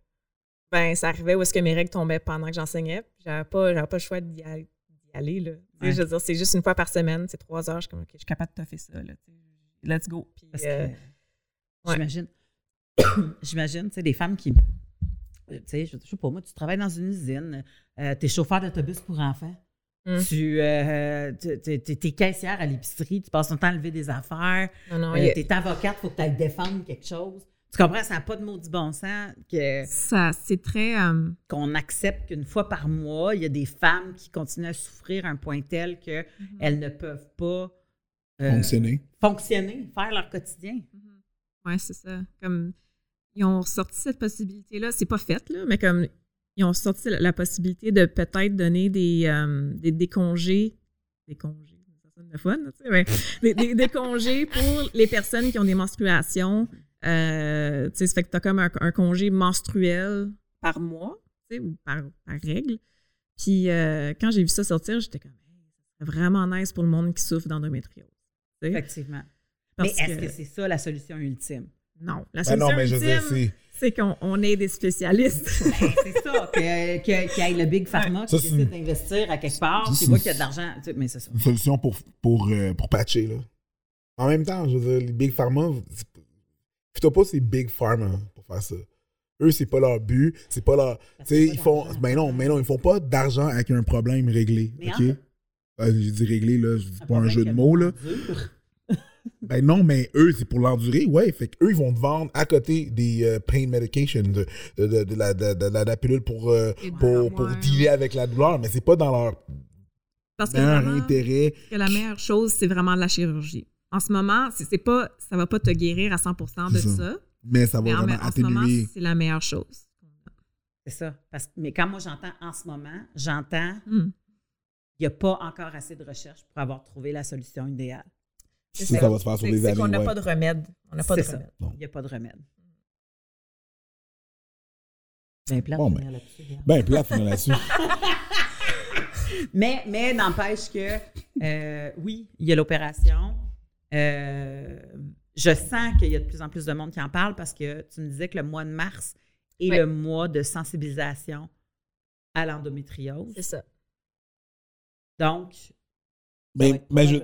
ben ça arrivait où est-ce que mes règles tombaient pendant que j'enseignais. J'avais pas, j'avais pas le choix d'y aller. là. Ouais. Je veux dire, c'est juste une fois par semaine, c'est trois heures. Je suis comme, OK, je suis capable de toffer ça. Là. Let's go. Puis, Parce euh, que ouais. j'imagine, j'imagine, tu sais, des femmes qui, tu sais, je je sais pas, moi, tu travailles dans une usine, euh, tu es chauffeur d'autobus pour enfants, Mm. tu euh, es, caissière à l'épicerie, tu passes ton temps à lever des affaires, non, non, euh, a- tu es avocate, il faut que tu ailles défendre quelque chose. Tu comprends, ça n'a pas de maudit bon sens que, Ça, c'est très. euh, qu'on accepte qu'une fois par mois, il y a des femmes qui continuent à souffrir à un point tel qu'elles ne peuvent pas euh, Fonctionner. fonctionner, faire leur quotidien. Ouais, c'est ça. Comme ils ont sorti cette possibilité-là, c'est pas fait, là, mais comme ils ont sorti la, la possibilité de peut-être donner des, euh, des, des congés. Des congés, ça sonne le fun, tu sais, mais des, des- des congés pour les personnes qui ont des menstruations. Euh, tu sais, ça fait que tu as comme un, un congé menstruel par mois, tu sais, ou par, par règle. Puis euh, quand j'ai vu ça sortir, j'étais comme, vraiment nice pour le monde qui souffre d'endométriose. tu sais. Effectivement. Parce Mais est-ce que- que c'est ça la solution ultime? Non. La Ben solution non, mais je veux dire, ultime, c'est. Qu'on on est des spécialistes. Ben, c'est ça, que- qu'il y ait le Big Pharma qui Ça, décide une- d'investir à quelque part, voit une- qu'il y a de l'argent. tu Mais c'est ça. une solution pour, pour, euh, pour patcher. Là. En même temps, je veux dire, les Big Pharma, plutôt pas c'est Big Pharma pour faire ça. Eux, c'est pas leur but, c'est pas leur. Tu sais, ils font. Ben non, mais non, ils font pas d'argent avec un problème réglé. Mais OK? en- Euh, J'ai dit réglé, là, je dis pas un jeu de mots, là. dur. Ben non, mais eux, c'est pour l'endurer, ouais. Fait qu'eux, ils vont te vendre à côté des euh, pain medication, de, de, de, de la, de, de la, de la pilule pour, euh, pour, dealer avec la douleur, mais c'est pas dans leur Parce que, vraiment, intérêt. que la meilleure chose, c'est vraiment la chirurgie. En ce moment, c'est pas, ça va pas te guérir à 100% de ça, ça. Mais ça va mais en, vraiment en ce moment, atténuer. c'est la meilleure chose. C'est ça. Parce, mais quand moi j'entends en ce moment, j'entends Hmm. il n'y a pas encore assez de recherche pour avoir trouvé la solution idéale. C'est ça va se faire sur C'est des c'est années. qu'on n'a ouais. pas de remède. On n'a pas de C'est ça. remède. Il n'y a pas de remède. Ben, plate Bon, ben. là-dessus. Ben, plate, finir là-dessus. Mais, mais n'empêche que, euh, oui, il y a l'opération. Euh, je sens qu'il y a de plus en plus de monde qui en parle parce que tu me disais que le mois de mars est le mois de sensibilisation à l'endométriose. C'est ça. Donc, ça Ben, ben, je.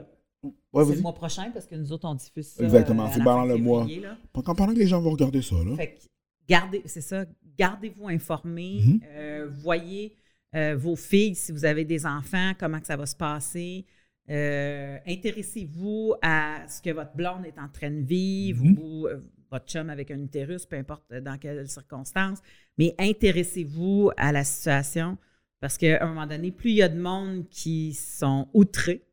Ouais, c'est le mois prochain parce que nous autres, on diffuse ça. Exactement, euh, c'est pendant le mois. là. Pendant que les gens vont regarder ça, là. Fait que gardez, c'est ça, gardez-vous informés, Mhm. euh, voyez euh, vos filles, si vous avez des enfants, comment que ça va se passer. Euh, intéressez-vous à ce que votre blonde est en train de vivre Mhm. ou votre chum avec un utérus, peu importe dans quelles circonstances. Mais intéressez-vous à la situation parce qu'à un moment donné, plus il y a de monde qui sont outrés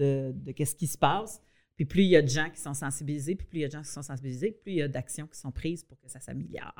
de, de qu'est-ce qui se passe, puis plus il y a de gens qui sont sensibilisés, puis plus il y a de gens qui sont sensibilisés, plus il y a d'actions qui sont prises pour que ça s'améliore.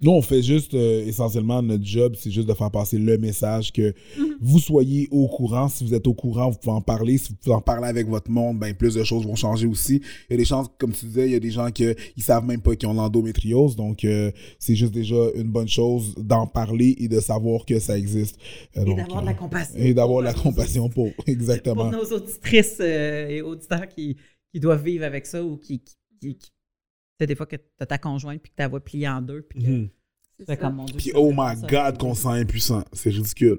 Nous, on fait juste, euh, essentiellement, notre job, c'est juste de faire passer le message que Mhm. vous soyez au courant. Si vous êtes au courant, vous pouvez en parler. Si vous pouvez en parler avec votre monde, ben, plus de choses vont changer aussi. Il y a des chances, comme tu disais, il y a des gens qui ils savent même pas qu'ils ont l'endométriose. Donc, euh, c'est juste déjà une bonne chose d'en parler et de savoir que ça existe. Euh, Et d'avoir de la compassion. Et d'avoir de la pour, compassion pour, Pour exactement. nos auditrices euh, et auditeurs qui, qui doivent vivre avec ça ou qui. qui, qui- sais, des fois que tu as ta conjointe puis que ta voix pliée en deux. Puis que Mhm. fais comme mon Dieu. Puis, c'est oh my. God, qu'on sent impuissant. C'est ridicule.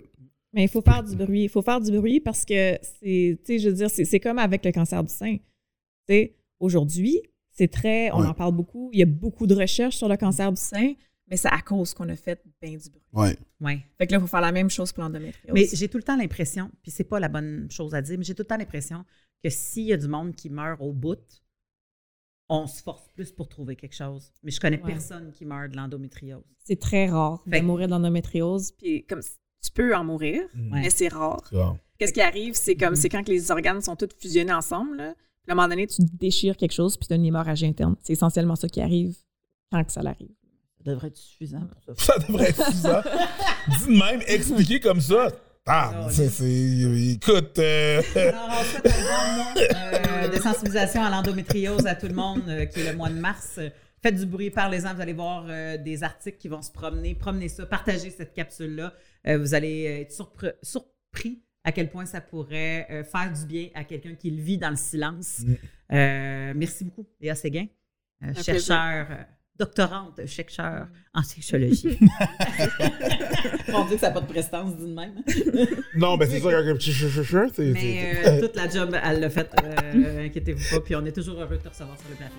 Mais il faut faire du bruit. Il faut faire du bruit parce que c'est, tu sais, je veux dire, c'est, c'est comme avec le cancer du sein. Tu sais, aujourd'hui, c'est très, on Ouais. en parle beaucoup. Il y a beaucoup de recherches sur le cancer du sein, mais c'est à cause qu'on a fait bien du bruit. Ouais. Ouais. Fait que là, il faut faire la même chose pour l'endométriose. Mais j'ai tout le temps l'impression, puis c'est pas la bonne chose à dire, mais j'ai tout le temps l'impression que s'il y a du monde qui meurt au bout, on se force plus pour trouver quelque chose. Mais je connais Ouais. personne qui meurt de l'endométriose. c'est très rare Fait de mourir de l'endométriose. Puis comme tu peux en mourir, Ouais. mais c'est rare. Qu'est-ce qui arrive, c'est comme c'est quand que les organes sont tous fusionnés ensemble. Là. Puis à un moment donné, tu déchires quelque chose, puis tu as une hémorragie interne. C'est essentiellement ça qui arrive quand que ça l'arrive. Ça devrait être suffisant pour ça. Ça devrait être suffisant. Dis de même, expliquer comme ça. Ah, c'est, c'est- écoute, euh, Alors, on souhaite un bon mois euh, de sensibilisation à l'endométriose à tout le monde, euh, qui est le mois de mars. Euh, Faites du bruit, parlez-en, vous allez voir euh, des articles qui vont se promener. Promenez ça, partagez cette capsule-là. Euh, vous allez être surpre- surpris à quel point ça pourrait euh, faire du bien à quelqu'un qui le vit dans le silence. Mm. Euh, merci beaucoup, Léa Séguin, euh, chercheur, euh, doctorante, chercheur en sexologie. On dit que ça n'a pas de prestance, dit de même. non, ben c'est ça, quand un petit chou-chou-chou, c'est. Mais euh, toute la job, elle l'a fait. euh, inquiétez-vous pas. Puis on est toujours heureux de te recevoir sur le plateau.